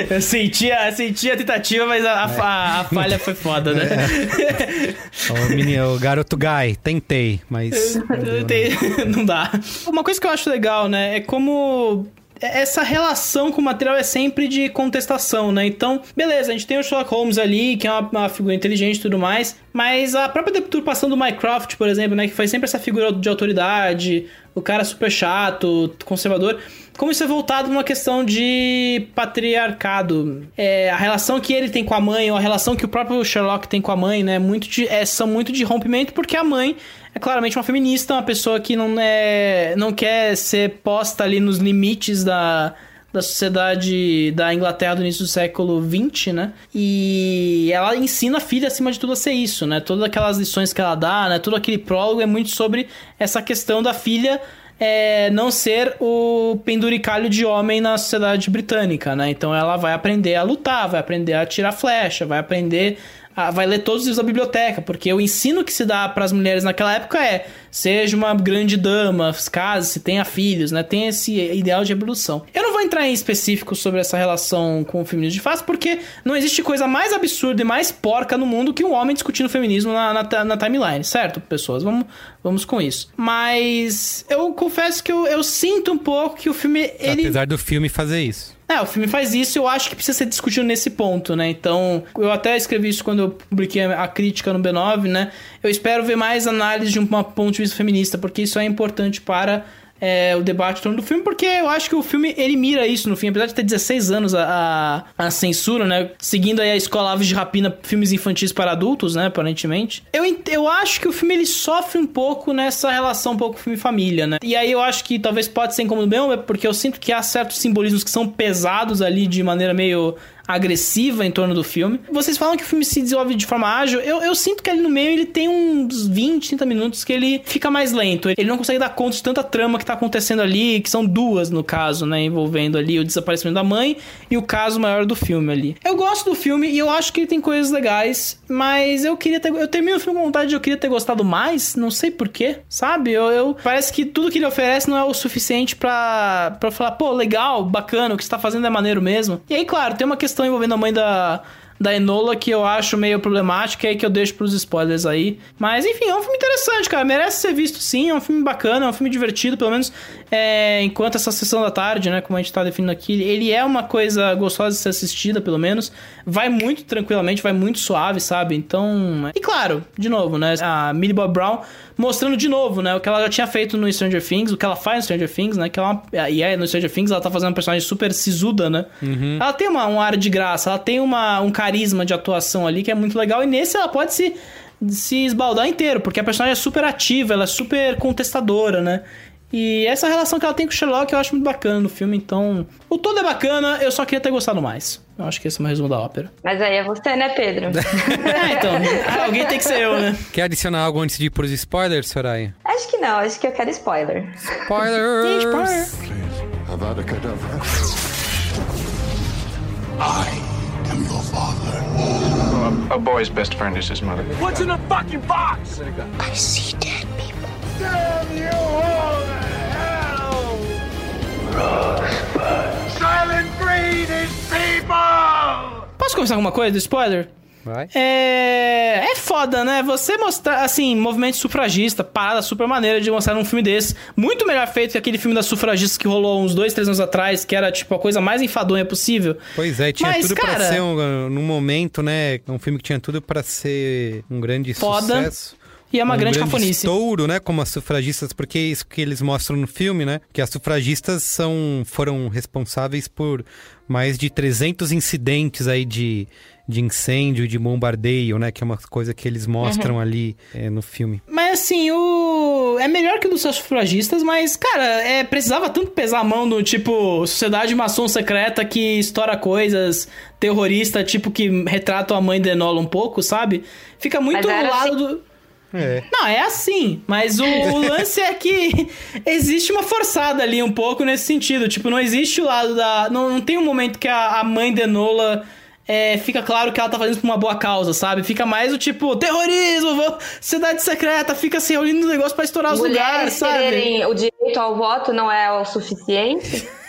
Eu sentia, sentia a tentativa, mas a, a fa- a falha foi foda, né? o, menino, o garoto Guy, tentei, mas. Tem- não dá. Uma coisa que eu acho legal, né, é como essa relação com o material é sempre de contestação, né? Então, beleza, a gente tem o Sherlock Holmes ali, que é uma, uma figura inteligente e tudo mais, mas a própria deturpação do Mycroft, por exemplo, né, que foi sempre essa figura de autoridade, o cara super chato, conservador, como isso é voltado numa questão de patriarcado. É, a relação que ele tem com a mãe, ou a relação que o próprio Sherlock tem com a mãe, né, muito de, é, são muito de rompimento, porque a mãe é claramente uma feminista, uma pessoa que não, é, não quer ser posta ali nos limites da, da sociedade da Inglaterra do início do século XX, né? E ela ensina a filha, acima de tudo, a ser isso, né? Todas aquelas lições que ela dá, né? Todo aquele prólogo é muito sobre essa questão da filha é, não ser o penduricalho de homem na sociedade britânica, né? Então ela vai aprender a lutar, vai aprender a tirar flecha, vai aprender vai ler todos os livros da biblioteca, porque o ensino que se dá para as mulheres naquela época é seja uma grande dama, case-se, tenha filhos, né? Tem esse ideal de reprodução. Eu não vou entrar em específico sobre essa relação com o feminismo de fato, porque não existe coisa mais absurda e mais porca no mundo que um homem discutindo feminismo na, na, na timeline, certo, pessoas? Vamos, vamos com isso. Mas eu confesso que eu, eu sinto um pouco que o filme. Ele... Apesar do filme fazer isso. É, o filme faz isso e eu acho que precisa ser discutido nesse ponto, né? Então, eu até escrevi isso quando eu publiquei a crítica no B9, né? Eu espero ver mais análise de um ponto de vista feminista, porque isso é importante para é, o debate em torno do filme, porque eu acho que o filme ele mira isso no fim, apesar de ter 16 anos a, a, a censura, né? Seguindo aí a escola Aves de Rapina, filmes infantis para adultos, né? Aparentemente. Eu, eu acho que o filme ele sofre um pouco nessa relação um pouco filme-família, né? E aí eu acho que talvez pode ser incômodo mesmo, porque eu sinto que há certos simbolismos que são pesados ali de maneira meio agressiva em torno do filme. Vocês falam que o filme se desenvolve de forma ágil. Eu, eu sinto que ali no meio ele tem uns 20, 30 minutos que ele fica mais lento. Ele não consegue dar conta de tanta trama que tá acontecendo ali, que são duas no caso, né? Envolvendo ali o desaparecimento da mãe e o caso maior do filme ali. Eu gosto do filme e eu acho que ele tem coisas legais, mas eu queria ter. Eu termino o filme com vontade de eu queria ter gostado mais, não sei porquê, sabe? Eu, eu, Parece que tudo que ele oferece não é o suficiente para falar, pô, legal, bacana, o que você tá fazendo é maneiro mesmo. E aí, claro, tem uma questão questão envolvendo a mãe da, da Enola que eu acho meio problemática e que eu deixo pros spoilers aí. Mas enfim, é um filme interessante, cara. Merece ser visto sim, é um filme bacana, é um filme divertido, pelo menos é, enquanto essa sessão da tarde, né? Como a gente tá definindo aqui, ele é uma coisa gostosa de ser assistida, pelo menos. Vai muito tranquilamente, vai muito suave, sabe? Então. E claro, de novo, né? A Millie Bob Brown mostrando de novo, né? O que ela já tinha feito no Stranger Things, o que ela faz no Stranger Things, né? Que ela, e é, no Stranger Things ela tá fazendo uma personagem super sisuda, né? Uhum. Ela tem uma, um ar de graça, ela tem uma, um carisma de atuação ali que é muito legal. E nesse ela pode se, se esbaldar inteiro, porque a personagem é super ativa, ela é super contestadora, né? E essa relação que ela tem com o Sherlock eu acho muito bacana no filme, então. O todo é bacana, eu só queria ter gostado mais. Eu acho que esse é o meu resumo da ópera. Mas aí é você, né, Pedro? é, então. Alguém tem que ser eu, né? Quer adicionar algo antes de ir pros spoilers, Soraya? Acho que não, acho que eu quero spoiler. Spoilers! spoiler! I am your father. A, a boy's best friend is his mother. What's in the fucking box? I see dead people. Damn you all to hell! Rosebud. Silent breed is people! Posso começar com uma coisa do spoiler? Vai. É. É foda, né? Você mostrar, assim, movimento sufragista, parada super maneira de mostrar num filme desse. Muito melhor feito que aquele filme das sufragistas que rolou uns dois, três anos atrás, que era, tipo, a coisa mais enfadonha possível. Pois é, tinha Mas, tudo cara, pra ser um, num momento, né? Um filme que tinha tudo para ser um grande foda. sucesso. E é uma um grande, grande cafonice. estouro, né? Como as sufragistas, porque é isso que eles mostram no filme, né? Que as sufragistas são, foram responsáveis por mais de 300 incidentes aí de, de incêndio, de bombardeio, né? Que é uma coisa que eles mostram uhum. ali é, no filme. Mas assim, o... é melhor que o dos seus sufragistas, mas, cara, é, precisava tanto pesar a mão no tipo sociedade maçom secreta que estoura coisas, terrorista, tipo que retrata a mãe de Enola um pouco, sabe? Fica muito ao lado assim... do é. Não, é assim. Mas o, o, lance é que existe uma forçada ali um pouco nesse sentido. Tipo, não existe o lado da. Não, não tem um momento que a, a mãe de Nola. É, fica claro que ela tá fazendo isso por uma boa causa, sabe? Fica mais o tipo, terrorismo, cidade secreta, fica se reunindo no negócio pra estourar os Mulheres lugares, sabe? o direito ao voto não é o suficiente?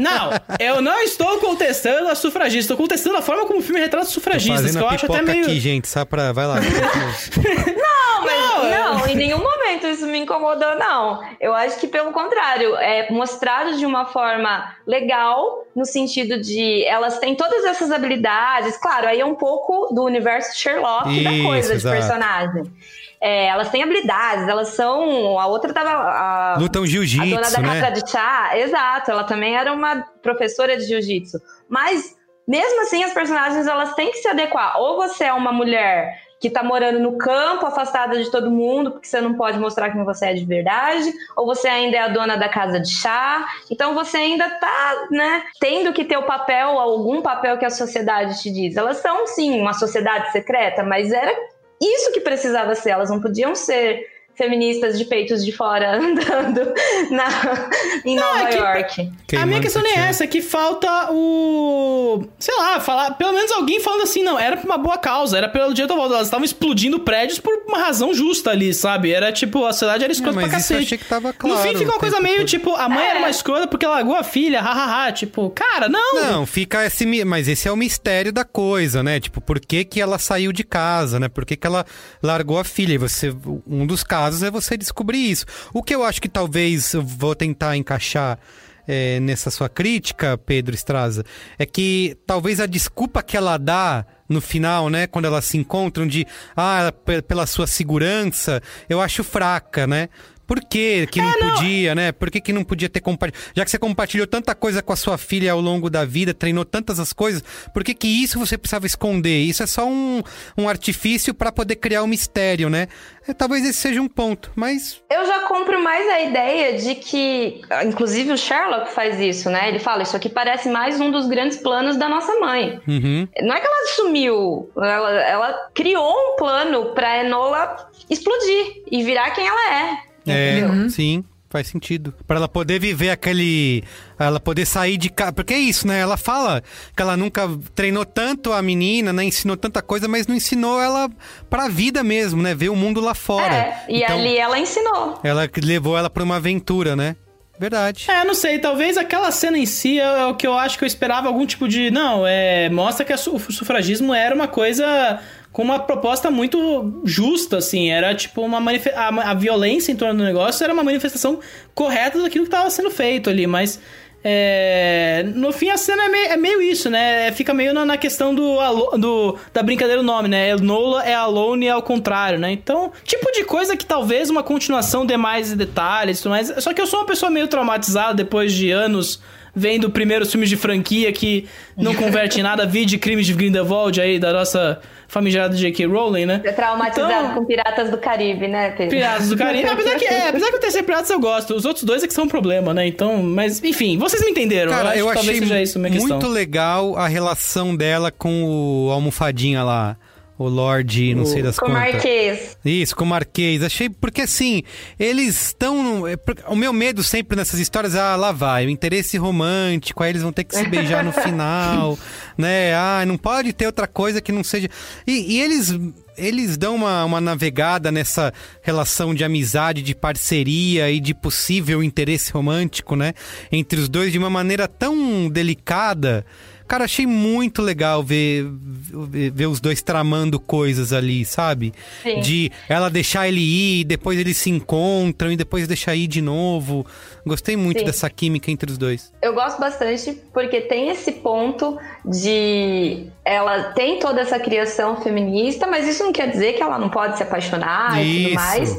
Não, eu não estou contestando a sufragista, estou contestando a forma como o filme retrata os sufragistas, que eu acho até meio. aqui, gente, só pra. Vai lá. não, mas não, não, em nenhum momento isso me incomodou, não. Eu acho que, pelo contrário, é mostrado de uma forma legal, no sentido de elas têm todas essas habilidades. Claro, aí é um pouco do universo Sherlock Isso, da coisa exato. de personagem. É, elas têm habilidades, elas são. A outra tava. A, Lutam a dona jiu-jitsu, da né? casa de chá, exato, ela também era uma professora de jiu-jitsu. Mas, mesmo assim, as personagens elas têm que se adequar. Ou você é uma mulher que tá morando no campo, afastada de todo mundo, porque você não pode mostrar quem você é de verdade, ou você ainda é a dona da casa de chá, então você ainda tá, né, tendo que ter o papel, algum papel que a sociedade te diz. Elas são, sim, uma sociedade secreta, mas era isso que precisava ser, elas não podiam ser feministas de peitos de fora andando na, em Nova é que- York. a minha questão nem é essa, é que falta o. Sei lá, falar. Pelo menos alguém falando assim, não, era pra uma boa causa, era pelo direito ao voto. Elas estavam explodindo prédios por uma razão justa ali, sabe? Era tipo, a sociedade era escrota mas pra cacete. achei que tava No claro fim fica uma coisa meio todo. tipo, a mãe era uma escrota porque largou a filha, hahaha. Tipo, cara, não! Não, fica esse. Mas esse é o mistério da coisa, né? Tipo, por que, que ela saiu de casa, né? Por que, que ela largou a filha? E você. Um dos casos é você descobrir isso. O que eu acho que talvez eu vou tentar encaixar. é, nessa sua crítica, Pedro Estraza, é que talvez a desculpa que ela dá no final, né, quando elas se encontram de ah, pe- pela sua segurança, eu acho fraca, né? Por que que não, podia, né? Por que, que não podia ter compartilhado? Já que você compartilhou tanta coisa com a sua filha ao longo da vida, treinou tantas as coisas, por que que isso você precisava esconder? Isso é só um, um artifício para poder criar um mistério, né? É, talvez esse seja um ponto, mas Eu já compro mais a ideia de que, inclusive o Sherlock faz isso, né? Ele fala, isso aqui parece mais um dos grandes planos da nossa mãe. uhum. Não é que ela sumiu, ela, ela criou um plano pra Enola explodir e virar quem ela é. É, Entendeu? sim, faz sentido. Pra ela poder viver aquele. Ela poder sair de casa. Porque é isso, né? Ela fala que ela nunca treinou tanto a menina, né? Ensinou tanta coisa, mas não ensinou ela pra vida mesmo, né? Ver o mundo lá fora. É, e Então, ali ela ensinou. Ela levou ela pra uma aventura, né? Verdade. É, não sei, talvez aquela cena em si é, é o que eu acho que eu esperava algum tipo de. Não, é. Mostra que a su- o sufragismo era uma coisa com uma proposta muito justa, assim. Era tipo uma a, a violência em torno do negócio era uma manifestação correta daquilo que estava sendo feito ali, mas. é, no fim a cena é meio, é meio isso, né? Fica meio na, na questão do, do da brincadeira do nome, né? Nola é alone é ao contrário, né? Então, tipo de coisa que talvez uma continuação dê mais detalhes e tudo mais. Só que eu sou uma pessoa meio traumatizada depois de anos vendo primeiros filmes de franquia que não converte em nada, vi de crimes de Grindelwald aí, da nossa famigerada J.K. Rowling, né? Você é traumatizado Então- com Piratas do Caribe, né, Pedro? Piratas do Caribe. Apesar que, é, apesar que o terceiro Piratas eu gosto. Os outros dois é que são um problema, né? Então, mas enfim, vocês me entenderam. Cara, acho eu que talvez achei seja isso a minha muito questão. legal a relação dela com o almofadinha lá. O Lorde, não O- sei das Com o contas. Marquês. Isso, com o Marquês. Achei, porque assim, eles estão. é, O meu medo sempre nessas histórias é, ah, lá vai, o interesse romântico, aí eles vão ter que se beijar no final, né? Ah, não pode ter outra coisa que não seja. E, e eles. Eles dão uma, uma navegada nessa relação de amizade, de parceria e de possível interesse romântico, né? Entre os dois de uma maneira tão delicada. Cara, achei muito legal ver, ver, ver os dois tramando coisas ali, sabe? Sim. De ela deixar ele ir, depois eles se encontram e depois deixar ir de novo. Gostei muito Sim. dessa química entre os dois. Eu gosto bastante porque tem esse ponto de ela tem toda essa criação feminista, mas isso não quer dizer que ela não pode se apaixonar e Isso. tudo mais.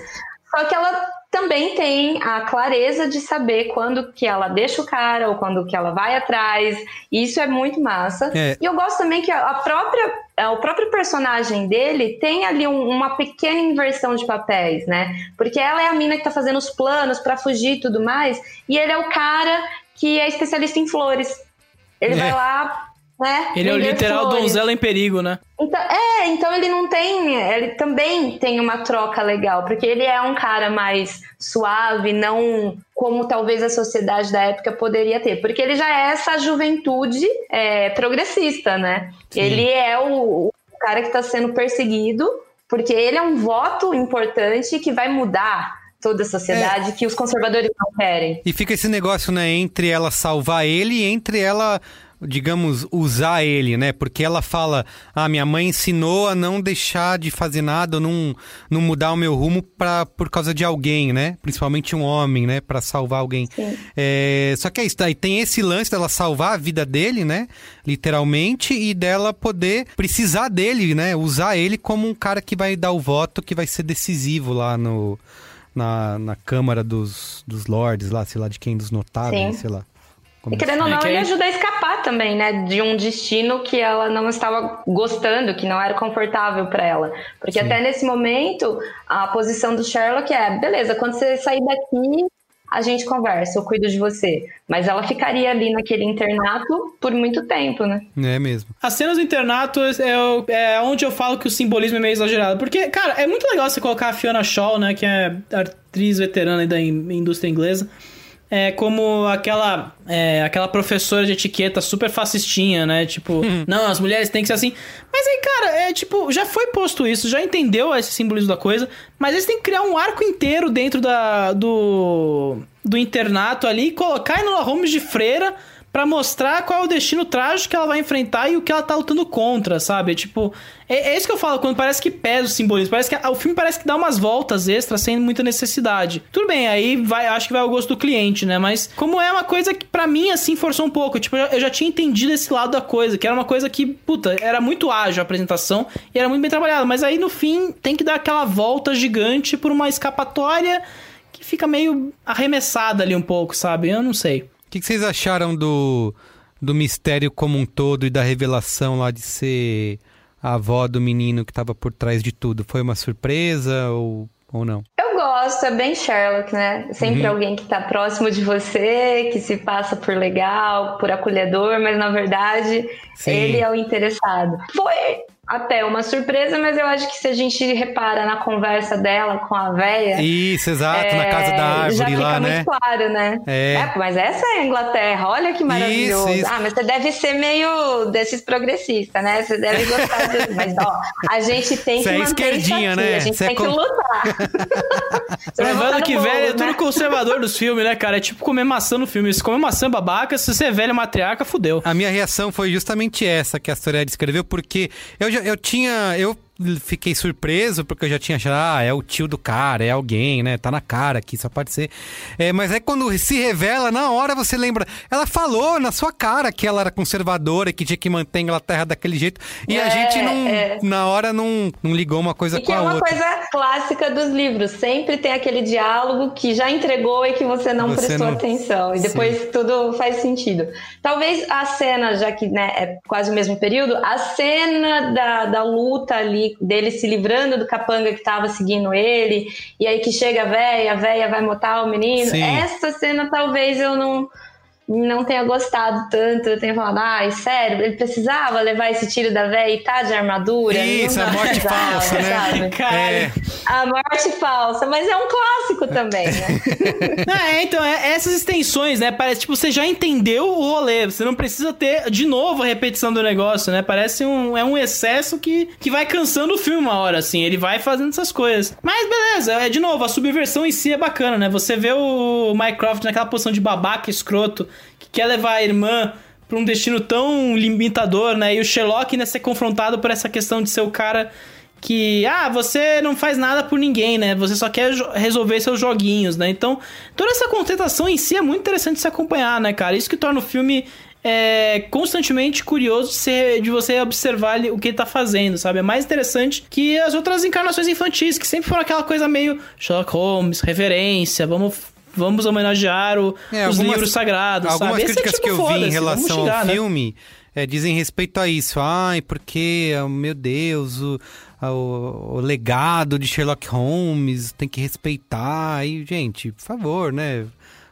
Só que ela também tem a clareza de saber quando que ela deixa o cara ou quando que ela vai atrás. E isso é muito massa. É. E eu gosto também que a própria é, o próprio personagem dele tem ali um- uma pequena inversão de papéis, né? Porque ela é a mina que tá fazendo os planos pra fugir e tudo mais, e ele é o cara que é especialista em flores. Ele É. vai lá, né? Ele é o literal flores. donzela em perigo, né? Então, é, então ele não tem. Ele também tem uma troca legal, porque ele é um cara mais suave, não como talvez a sociedade da época poderia ter. Porque ele já é essa juventude é, progressista, né? Sim. Ele é o, o cara que está sendo perseguido, porque ele é um voto importante que vai mudar toda a sociedade que os conservadores não querem. E fica esse negócio, né, entre ela salvar ele e entre ela digamos, usar ele, né? Porque ela fala, ah, minha mãe ensinou a não deixar de fazer nada, não, não mudar o meu rumo pra, por causa de alguém, né? Principalmente um homem, né? Pra salvar alguém. É, só que é isso, aí tem esse lance dela salvar a vida dele, né? Literalmente, e dela poder precisar dele, né? Usar ele como um cara que vai dar o voto, que vai ser decisivo lá no... Na, na Câmara dos, dos Lords, lá, sei lá, de quem, dos notáveis, Sim. sei lá. E querendo ou É não, ele ajuda a escapar também, né? De um destino que ela não estava gostando, que não era confortável para ela. Porque até nesse momento, a posição do Sherlock é: beleza, quando você sair daqui, a gente conversa, eu cuido de você. Mas ela ficaria ali naquele internato por muito tempo, né? É mesmo. As cenas do internato é, é onde eu falo que o simbolismo é meio exagerado. Porque, cara, é muito legal você colocar a Fiona Shaw, né? Que é atriz veterana da in- indústria inglesa. É como aquela é, aquela professora de etiqueta super fascistinha, né? Tipo, não, as mulheres têm que ser assim. Mas aí, cara, é tipo, já foi posto isso, já entendeu esse simbolismo da coisa, mas eles têm que criar um arco inteiro dentro da, do, do internato ali e colocar Enola Holmes de freira Pra mostrar qual é o destino trágico que ela vai enfrentar e o que ela tá lutando contra, sabe? Tipo, é, é isso que eu falo quando parece que pesa o simbolismo. Parece que o filme parece que dá umas voltas extras sem muita necessidade. Tudo bem, aí vai, acho que vai ao gosto do cliente, né? Mas como é uma coisa que pra mim assim forçou um pouco, tipo, eu já, eu já tinha entendido esse lado da coisa, que era uma coisa que, puta, era muito ágil a apresentação e era muito bem trabalhada, mas aí no fim tem que dar aquela volta gigante por uma escapatória que fica meio arremessada ali um pouco, sabe? Eu não sei. O que, que vocês acharam do, do mistério como um todo e da revelação lá de ser a avó do menino que tava por trás de tudo? Foi uma surpresa ou, ou não? Eu gosto, é bem Sherlock, né? Sempre Uhum. alguém que tá próximo de você, que se passa por legal, por acolhedor, mas na verdade Sim. ele é o interessado. Foi até uma surpresa, mas eu acho que se a gente repara na conversa dela com a véia. Isso, exato, na é, casa da já árvore fica lá, muito né? claro, né? É. mas essa é a Inglaterra, olha que maravilhoso. Isso, isso. Ah, mas você deve ser meio desses progressistas, né? Você deve gostar disso. Mas, ó, a gente tem Você que é manter esquerdinha, né? a gente Você é tem que com- lutar. Você no que bolo, velho é né? tudo conservador dos filmes, né, cara? É tipo comer maçã no filme. Se comer maçã babaca, se você é velho matriarca, fudeu. A minha reação foi justamente essa que a Soraya descreveu, porque eu, já, eu tinha. Eu fiquei surpreso, porque eu já tinha achado, ah, é o tio do cara, é alguém, né? Tá na cara aqui, só pode ser. É, mas aí quando se revela, na hora você lembra. Ela falou na sua cara que ela era conservadora, que tinha que manter a Inglaterra daquele jeito. E a É, gente não. é. Na hora não, não ligou uma coisa E com que é a uma outra. coisa clássica dos livros. Sempre tem aquele diálogo que já entregou e que você não Você prestou não- atenção. E depois tudo faz sentido. Talvez a cena, já que né, é quase o mesmo período, a cena da, da luta ali, dele se livrando do capanga que tava seguindo ele, e aí que chega a véia, a véia vai matar o menino. Sim. Essa cena talvez eu não não tenha gostado tanto, eu tenha falado, ai, sério, ele precisava levar esse tiro da véia e tá de armadura? Isso, Não a morte falsa, né? sabe? Caralho. É. A morte falsa, mas é um clássico também, né? Ah, é, então, é, essas extensões, né? Parece, tipo, você já entendeu o rolê. Você não precisa ter de novo a repetição do negócio, né? Parece um, é um excesso que, que vai cansando o filme uma hora, assim. Ele vai fazendo essas coisas. Mas beleza, é de novo, a subversão em si é bacana, né? Você vê o Mycroft naquela posição de babaca escroto que quer levar a irmã pra um destino tão limitador, né? E o Sherlock, né, ser confrontado por essa questão de ser o cara que, ah, você não faz nada por ninguém, né? Você só quer resolver seus joguinhos, né? Então, toda essa contentação em si é muito interessante de se acompanhar, né, cara? Isso que torna o filme é, constantemente curioso de, ser- de você observar o que ele tá fazendo, sabe? É mais interessante que as outras encarnações infantis, que sempre foram aquela coisa meio Sherlock Holmes, reverência, vamos... Vamos homenagear o- É, os algumas- livros sagrados, Algumas sabe? Esse é críticas tipo, que eu vi em relação xingar, ao né? filme é, dizem respeito a isso. Ai, porque, ah, meu Deus, o, a- o, o legado de Sherlock Holmes tem que respeitar. E, gente, por favor, né?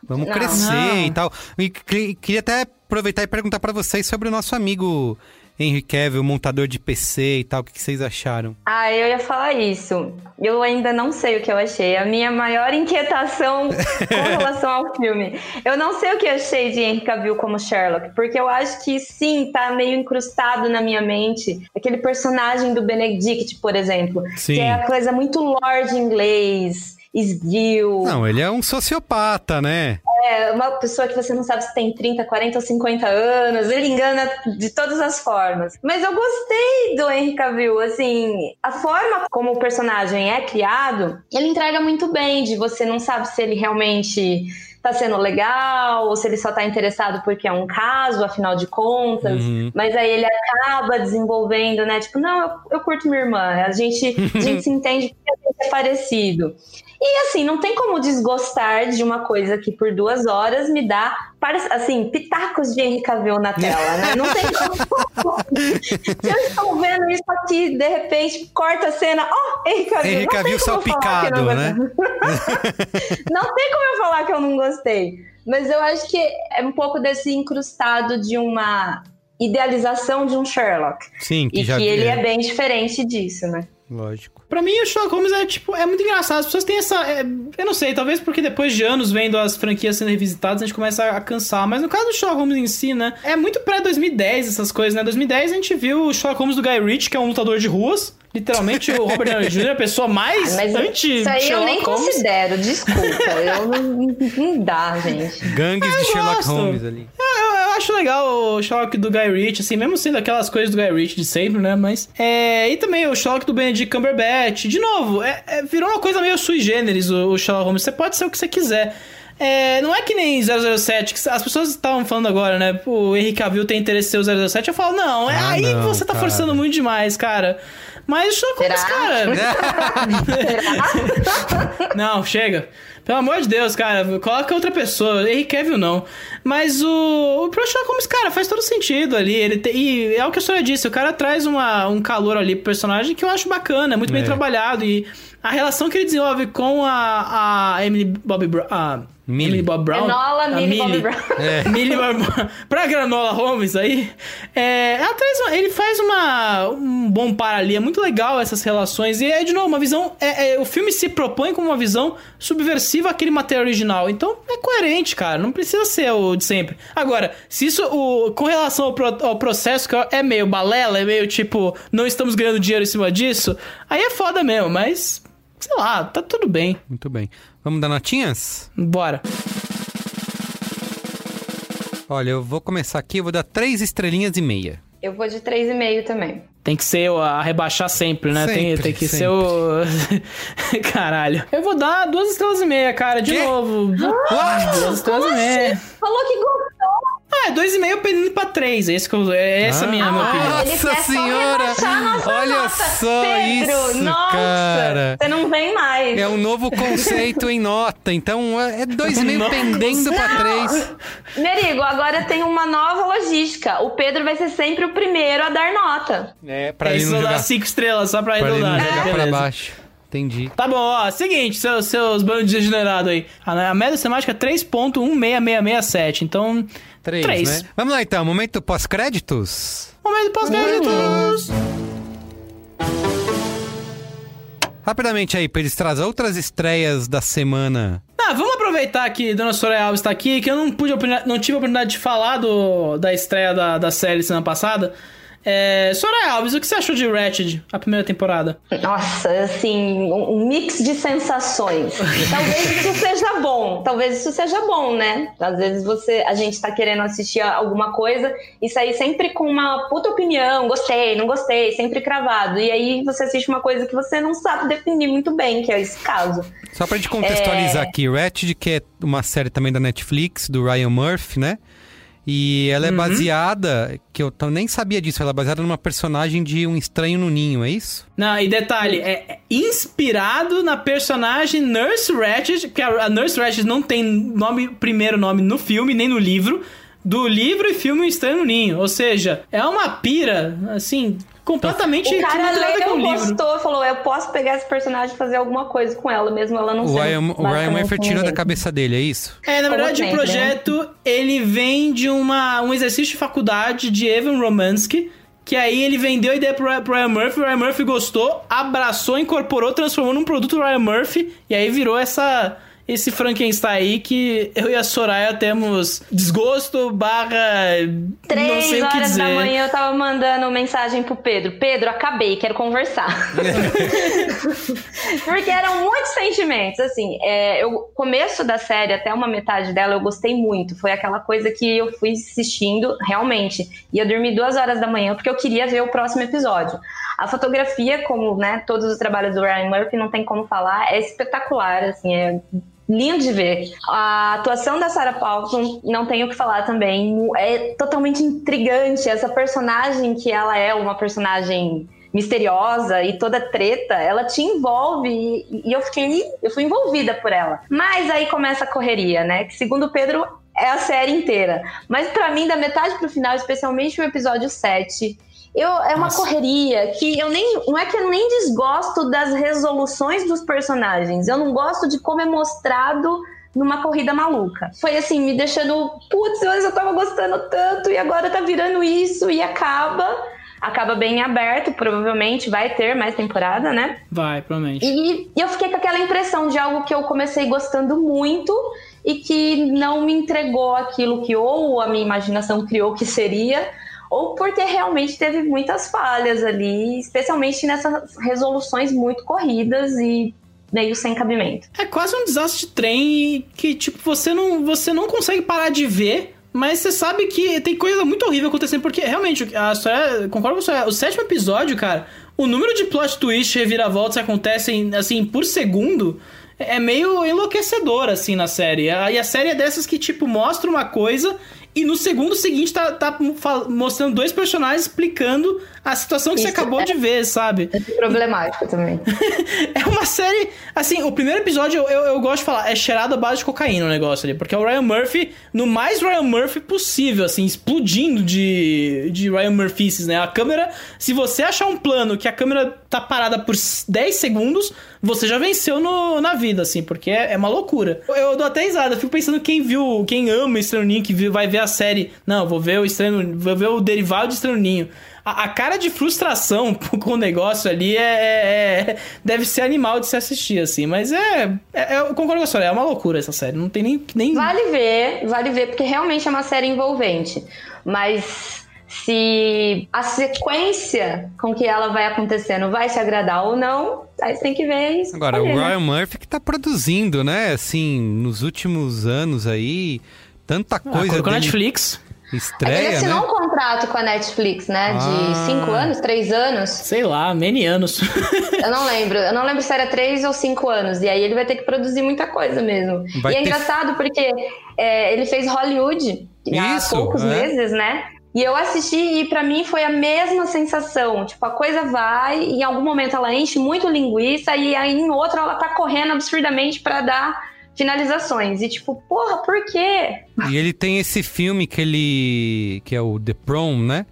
Vamos Não. crescer Não. e tal. E que- queria até aproveitar e perguntar pra vocês sobre o nosso amigo Henry Cavill, montador de PC e tal. O que que vocês acharam? Ah, eu ia falar isso. Eu ainda não sei o que eu achei. A minha maior inquietação com relação ao filme. Eu não sei o que eu achei de Henry Cavill como Sherlock, porque eu acho que sim, tá meio incrustado na minha mente. Aquele personagem do Benedict, por exemplo, Sim. que é a coisa muito lord inglês. Esguio. Não, ele é um sociopata, né? É, uma pessoa que você não sabe se tem 30, 40 ou 50 anos. Ele engana de todas as formas. Mas eu gostei do Henry Cavill, assim, a forma como o personagem é criado, ele entrega muito bem, de você não sabe se ele realmente tá sendo legal, ou se ele só tá interessado porque é um caso, afinal de contas. Uhum. Mas aí ele acaba desenvolvendo, né? Tipo, não, eu, eu curto minha irmã. A gente, a gente se entende porque a gente é parecido. E assim, não tem como desgostar de uma coisa que por duas horas me dá, assim, pitacos de Henry Cavill na tela, né? Não tem como. Se eu estou vendo isso aqui, de repente, corta a cena, ó, oh, Henry Cavill. Henry Cavill salpicado, né? não tem como eu falar que eu não gostei. Mas eu acho que é um pouco desse incrustado de uma idealização de um Sherlock. Sim, que e já que ele é. é bem diferente disso, né? Lógico. Pra mim, o Sherlock Holmes é, tipo, é muito engraçado. As pessoas têm essa... é, eu não sei, talvez porque depois de anos vendo as franquias sendo revisitadas, a gente começa a, a cansar. Mas no caso do Sherlock Holmes em si, né? É muito pré-2010 essas coisas, né? 2010 a gente viu o Sherlock Holmes do Guy Ritchie, que é um lutador de ruas. Literalmente, o Robert Downey Jr. é a pessoa mais Ah, Mas anti isso aí eu nem Sherlock Holmes. considero, desculpa. eu não, não dá, gente. Gangues de eu Sherlock gosto. Holmes ali. Acho legal o Sherlock do Guy Ritchie, assim, mesmo sendo aquelas coisas do Guy Ritchie de sempre, né? Mas. É, e também o Sherlock do Benedict Cumberbatch. De novo, é, é- virou uma coisa meio sui generis o, o Sherlock Holmes. Você pode ser o que você quiser. É, não é que nem 007, que as pessoas estavam falando agora, né? O Henry Cavill tem interesse em ser o 007. Eu falo, não, é Ah, aí não, você tá cara. forçando muito demais, cara. Mas o Sherlock Holmes, cara. Não, chega. Pelo amor de Deus, cara, coloca outra pessoa. Henry Cavill não. Mas o, o Sherlock Holmes, cara, faz todo sentido ali. Ele te- e é o que a senhora disse, o cara traz uma, um calor ali pro personagem que eu acho bacana, é muito bem É. trabalhado. E a relação que ele desenvolve com a, a Emily Bobby Brown. Millie. Bob Brown. Enola a Millie Bobby Brown. É. Millie Bob Brown. pra Granola Holmes aí, é, ela traz uma- ele faz uma, um bom par ali. É muito legal essas relações. E é, de novo, uma visão. é- é, o filme se propõe como uma visão subversiva àquele material original. Então é coerente, cara. Não precisa ser o de sempre. Agora, se isso, o, com relação ao, pro- ao processo, que é meio balela, é meio tipo, não estamos ganhando dinheiro em cima disso, aí é foda mesmo, mas. Sei lá, tá tudo bem. Muito bem. Vamos dar notinhas? Bora. Olha, eu vou começar aqui, eu vou dar três estrelinhas e meia. Eu vou de 3,5 também. Tem que ser o- a rebaixar sempre, né? tem, Sempre, tem que sempre. ser o. Caralho. Eu vou dar duas estrelas e meia, cara, de Quê? novo. duas estrelas e meia. Falou que gostou. Ah, é dois e meio pedindo pra três. É, esse que eu, é essa a minha, minha Ah, opinião. ele Nossa senhora! nossa Olha nota. só Pedro, isso, nossa, cara. Você não vem mais. É um novo conceito em nota, então é dois e meio Nossa. pendendo pra três. Merigo, agora tem uma nova logística. O Pedro vai ser sempre o primeiro a dar nota. É, pra É ele isso não jogar, cinco estrelas só pra pra ele não arredondar. jogar né? pra baixo. Entendi. Tá bom, ó. Seguinte, seus, seus bandos de degenerado aí. A, a média semática é 3.16667. Então, Três, Três. né? Vamos lá então, momento pós-créditos. momento pós-créditos. Rapidamente aí, Pedro traz outras estreias da semana. Ah, vamos aproveitar que Dona Soraya Alves tá aqui, que eu não pude não tive a oportunidade de falar do, da estreia da, da série semana passada. É, Soraya Alves, o que você achou de Ratched, a primeira temporada? Nossa, assim, um mix de sensações. Talvez isso seja bom, talvez isso seja bom, né? Às vezes você, a gente tá querendo assistir a- alguma coisa e sair sempre com uma puta opinião, gostei, não gostei, sempre cravado. E aí você assiste uma coisa que você não sabe definir muito bem, que é esse caso. Só pra gente contextualizar É. aqui, Ratched, que é uma série também da Netflix, do Ryan Murphy, né? E ela é Uhum. baseada, que eu nem sabia disso, ela é baseada numa personagem de Um Estranho no Ninho, é isso? Não, e detalhe, é é inspirado na personagem Nurse Ratched, que a, Nurse Ratched não tem nome, primeiro nome no filme, nem no livro, do livro e filme Estranho no Ninho. Ou seja, é uma pira, assim, completamente O cara com leu, o livro. gostou, falou: eu posso pegar esse personagem e fazer alguma coisa com ela, mesmo ela não O sendo Ryan, o Ryan Murphy tirou da cabeça dele, é isso? É, na Como verdade, o sempre, projeto, ele vem de uma, um exercício de faculdade de Evan Romansky, que aí ele vendeu a ideia pro, Ryan- pro Ryan Murphy, o Ryan Murphy gostou, abraçou, incorporou, transformou num produto do Ryan Murphy, e aí virou essa esse Frankenstein aí que eu e a Soraya temos desgosto barra Três não sei o que horas dizer. da manhã eu tava mandando mensagem pro Pedro. Pedro, acabei, quero conversar. Porque eram muitos sentimentos. Assim, é, o começo da série, até uma metade dela, eu gostei muito. Foi aquela coisa que eu fui assistindo realmente. Ia dormir duas horas da manhã porque eu queria ver o próximo episódio. A fotografia, como né, todos os trabalhos do Ryan Murphy, não tem como falar, é espetacular. Assim, é lindo de ver. A atuação da Sarah Paulson, não tenho o que falar também, é totalmente intrigante. Essa personagem que ela é uma personagem misteriosa e toda treta, ela te envolve e, e eu fiquei, eu fui envolvida por ela. Mas aí começa a correria, né? Que segundo o Pedro é a série inteira. Mas pra mim, da metade pro final, especialmente o episódio 7, eu, é uma Nossa. correria que eu nem. Não é que eu nem desgosto das resoluções dos personagens. Eu não gosto de como é mostrado numa corrida maluca. Foi assim, me deixando. Putz, eu tava gostando tanto e agora tá virando isso e acaba. Acaba bem aberto, provavelmente vai ter mais temporada, né? Vai, provavelmente. E, e eu fiquei com aquela impressão de algo que eu comecei gostando muito e que não me entregou aquilo que ou a minha imaginação criou que seria, ou porque realmente teve muitas falhas ali, especialmente nessas resoluções muito corridas e meio sem cabimento. É quase um desastre de trem que, tipo, você não, você não consegue parar de ver, mas você sabe que tem coisa muito horrível acontecendo, porque realmente, a história, concordo com você, o sétimo episódio, cara, o número de plot twist, reviravoltas que acontecem, assim, por segundo, é meio enlouquecedor, assim, na série. E a série é dessas que, tipo, mostra uma coisa e no segundo seguinte tá, tá mostrando dois personagens explicando a situação que você Isso acabou é- de ver, sabe? É problemático também. É uma série. Assim, o primeiro episódio eu, eu, eu gosto de falar, é cheirado a base de cocaína o negócio ali. Porque é o Ryan Murphy, no mais Ryan Murphy possível, assim, explodindo de, de Ryan Murphys, né? A câmera, se você achar um plano que a câmera tá parada por 10 segundos, você já venceu no, na vida, assim, porque é, é uma loucura. Eu, eu dou até risada, fico pensando quem viu, quem ama Estranho Ninho, que vai ver a série. Não, vou ver o Estranho, vou ver o derivado de Estranho Ninho. A, a cara de frustração com o negócio ali é, é- é- deve ser animal de se assistir, assim. Mas é, é- Eu concordo com a senhora, é uma loucura essa série. Não tem nem. nem... Vale ver, vale ver, porque realmente é uma série envolvente. Mas se a sequência com que ela vai acontecendo vai te agradar ou não, aí você tem que ver isso. Agora, o Ryan Murphy que tá produzindo, né? Assim, nos últimos anos aí, tanta Ah, coisa dele É Netflix. Ele estreia, assinou né? um contrato com a Netflix, né? De Ah. cinco anos, três anos. Sei lá, many anos. Eu não lembro. Eu não lembro se era três ou cinco anos. E aí ele vai ter que produzir muita coisa mesmo. Vai e é ter- engraçado porque é, ele fez Hollywood há Isso, poucos é. meses, né? E eu assisti e pra mim foi a mesma sensação. Tipo, a coisa vai e em algum momento ela enche muito linguiça e aí em outro ela tá correndo absurdamente pra dar finalizações. E tipo, porra, por quê? E ele tem esse filme que ele. que é o The Prom, né?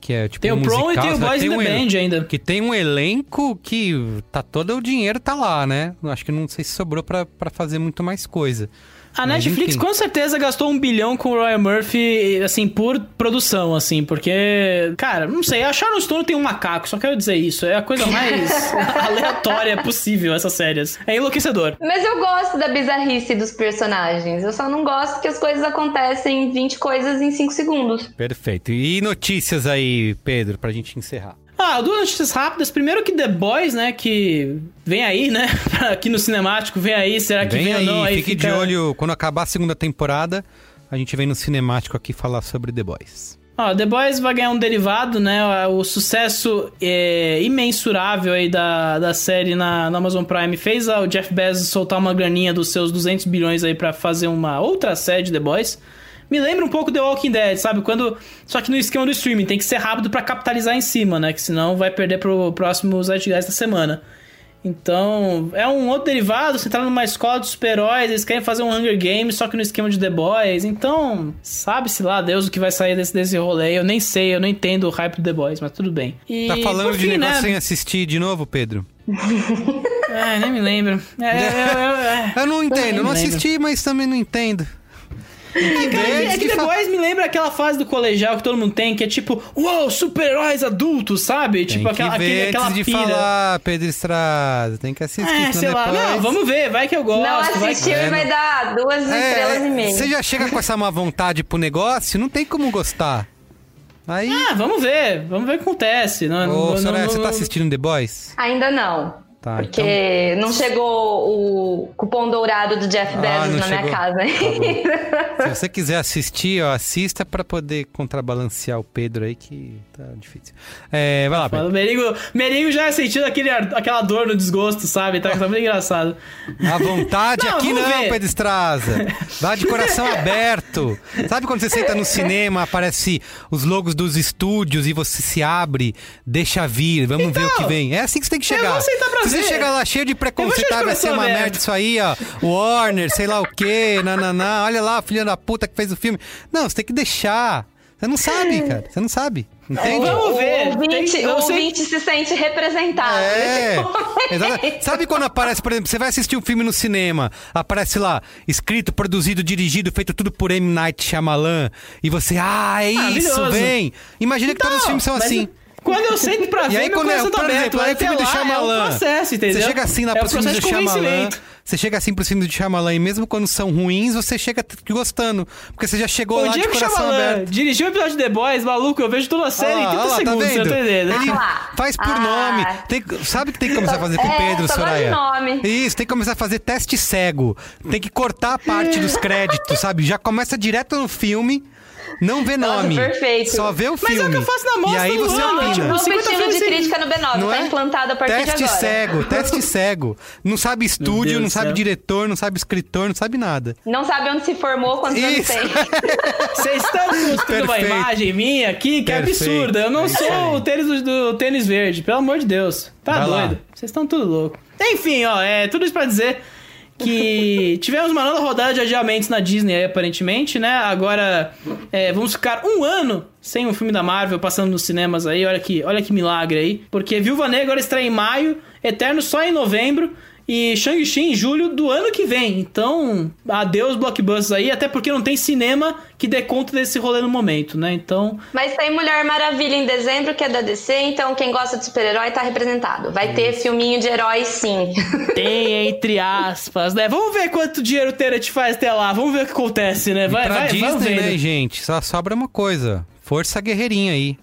Que é tipo Tem um o Prom e musical, tem o Boys in the um Band ainda. Que tem um elenco que tá todo o dinheiro tá lá, né? Acho que não sei se sobrou pra fazer muito mais coisa. A Netflix com certeza gastou um bilhão com o Ryan Murphy, assim, por produção, assim, porque, cara, não sei, a Sharon Stone tem um macaco, só quero dizer isso. É a coisa mais aleatória possível, essas séries. É enlouquecedor. Mas eu gosto da bizarrice dos personagens. Eu só não gosto que as coisas acontecem 20 coisas em 5 segundos. Perfeito. E notícias aí, Pedro, pra gente encerrar. Ah, duas notícias rápidas. Primeiro que The Boys, né, que vem aí, né, aqui no cinemático, vem aí, será que vem, Vem aí, ou não? Aí fique fica... de olho. Quando acabar a segunda temporada, a gente vem no cinemático aqui falar sobre The Boys. Ó, The Boys vai ganhar um derivado, né? O sucesso é, imensurável aí da, da série na, na Amazon Prime fez o Jeff Bezos soltar uma graninha dos seus 200 bilhões aí pra fazer uma outra série de The Boys. Me lembra um pouco The Walking Dead, sabe? Quando só que no esquema do streaming tem que ser rápido pra capitalizar em cima, né? Que senão vai perder pro próximo Zeitgeist da semana. Então, é um outro derivado, você tá numa escola de super-heróis, eles querem fazer um Hunger Games, só que no esquema de The Boys. Então, sabe-se lá, Deus, o que vai sair desse, desse rolê. Eu nem sei, eu não entendo o hype do The Boys, mas tudo bem. E, Tá falando por de fim, negócio né? sem assistir de novo, Pedro? É, nem me lembro. É, é, é, é. Eu não entendo, eu não assisti, mas também não entendo. É, cara, é antes que de fa- depois me lembra aquela fase do colegial que todo mundo tem, que é tipo, uou, super-heróis adultos, sabe? Tem tipo, que aquela, ver aquele, antes aquela de pira. falar, Pedro Estrada. Tem que assistir, É, sei lá. depois... Não, vamos ver, vai que eu gosto. Não vai assistiu que... e vai dar duas estrelas e meia. É, você já chega com essa má vontade pro negócio, não tem como gostar. Aí, Ah, vamos ver, vamos ver o que acontece. Não, ô, não, Soraya, não, você não- tá assistindo The Boys? Ainda não. Tá, Porque não chegou o cupom dourado do Jeff Ah, Bezos não na minha chegou. casa Tá. Se você quiser assistir, ó, assista pra poder contrabalancear o Pedro aí, que tá difícil. É, vai lá, Pedro. O Merigo, Merigo já sentindo aquele, aquela dor no desgosto, sabe? Tá, tá muito engraçado. À vontade Não, aqui não, ver. Pedro Estraza. Vá de coração aberto. Sabe quando você senta no cinema, aparece os logos dos estúdios e você se abre, deixa vir, vamos ver o que vem. É assim que você tem que chegar. Então, vou aceitar pra você ver. chegar lá cheio de preconceito, ah, vai ser uma merda isso aí, ó. Warner, sei lá o quê, nananá. Olha lá, filha da puta que fez o filme. Não, você tem que deixar. Você não sabe, cara. Você não sabe. Entende? Vamos ver. O ouvinte, Tem- o ouvinte se sente representado. É. Sabe quando aparece, por exemplo, você vai assistir um filme no cinema, aparece lá, escrito, produzido, dirigido, feito tudo por M. Night Shyamalan, e você, ah, é isso, vem. Imagina que todos os filmes são assim. Quando eu sento pra E ver, aí, meu quando é, coração tá por aberto. exemplo, aí o até filme do lá Shyamalan. É um processo, entendeu? Você chega assim lá é pro o filme processo do de Shyamalan. Você chega assim pro filme do Shyamalan e mesmo quando são ruins, você chega gostando. Porque você já chegou O lá dia de que o coração Shyamalan aberto. dirigiu o episódio de The Boys, maluco, eu vejo toda a série Olha em lá, 30 olha lá, tá segundos, você não vendo? tá entendendo? Ele Ah faz por Ah. nome. Tem- sabe o que tem que começar a fazer com o É, Pedro, Soraya? nome. Isso, tem que começar a fazer teste cego. Tem que cortar a parte dos créditos, sabe? Já começa direto no filme, não vê Nossa, nome. perfeito. Só vê o Mas é filme. o que eu faço na E mostra aí do você ano, opina. tipo, Novo 50 estilo de crítica no B9, Não tá é? implantado a partir teste de agora. cego, teste cego. Não sabe estúdio, não sabe céu. diretor, não sabe escritor, não sabe nada. Não sabe onde se formou, quantos anos Isso. tem. Vocês estão construindo uma imagem minha aqui que é absurda. Eu não É sou aí. o tênis do, do tênis verde, pelo amor de Deus. Tá Vai doido. Vocês estão tudo louco. Enfim, ó, é tudo isso pra dizer que tivemos uma nova rodada de adiamentos na Disney aí, aparentemente, né? Agora é, vamos ficar um ano sem um filme da Marvel passando nos cinemas aí. Olha que, olha que milagre aí. Porque Viúva Negra agora estreia em maio, Eterno só em novembro. E Shang-Chi em julho do ano que vem. Então, adeus blockbusters aí, até porque não tem cinema que dê conta desse rolê no momento, né? Então, Mas tem Mulher Maravilha em dezembro, que é da DC, então quem gosta de super-herói tá representado. Vai ter filminho de herói, sim. tem entre aspas, né? Vamos ver quanto dinheiro o Tenet faz até lá. Vamos ver o que acontece, né? Vai, pra vai, vamos Disney, vendo. né, gente? Só sobra uma coisa. Força guerreirinha aí.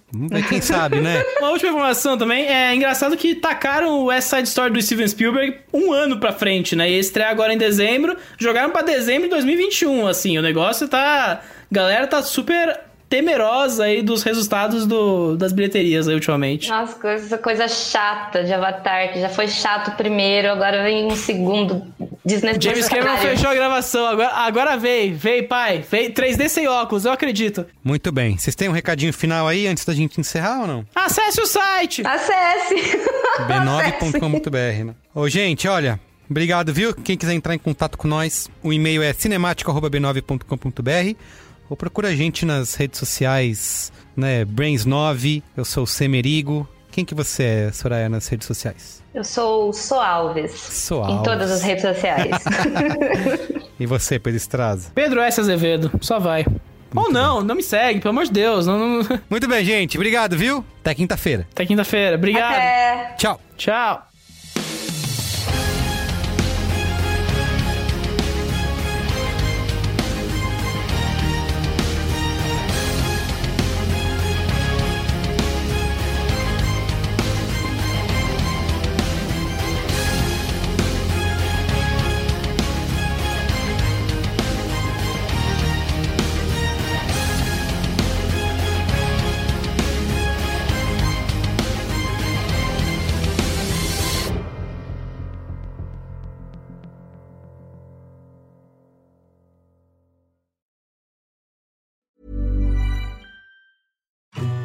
Quem sabe, né? Uma última informação também, é engraçado que tacaram o West Side Story do Steven Spielberg um ano pra frente, né? E estreia agora em dezembro, jogaram pra dezembro de 2021, assim, o negócio tá... Galera tá super temerosa aí dos resultados do, das bilheterias aí ultimamente. Nossa, coisa, coisa chata de Avatar, que já foi chato primeiro, agora vem um segundo James desnecessário. Cameron fechou a gravação, agora, agora veio, veio, pai. Veio 3D sem óculos, eu acredito. Muito bem. Vocês têm um recadinho final aí antes da gente encerrar ou não? Acesse o site! Acesse! b9.com.br, né? Ô, gente, olha, obrigado, viu? Quem quiser entrar em contato com nós, o e-mail é cinemático.b9.com.br ou procura a gente nas redes sociais, né? Brains9, eu sou o Semerigo. Quem que você é, Soraya, nas redes sociais? Eu sou o So Alves. So Em Alves. todas as redes sociais. E você, Pedro Estraza? Pedro S. Azevedo, só vai. Ou não, não me segue, pelo amor de Deus. Não, não- Muito bem, gente. Obrigado, viu? Até quinta-feira. Até quinta-feira. Obrigado. Até. Tchau. Tchau.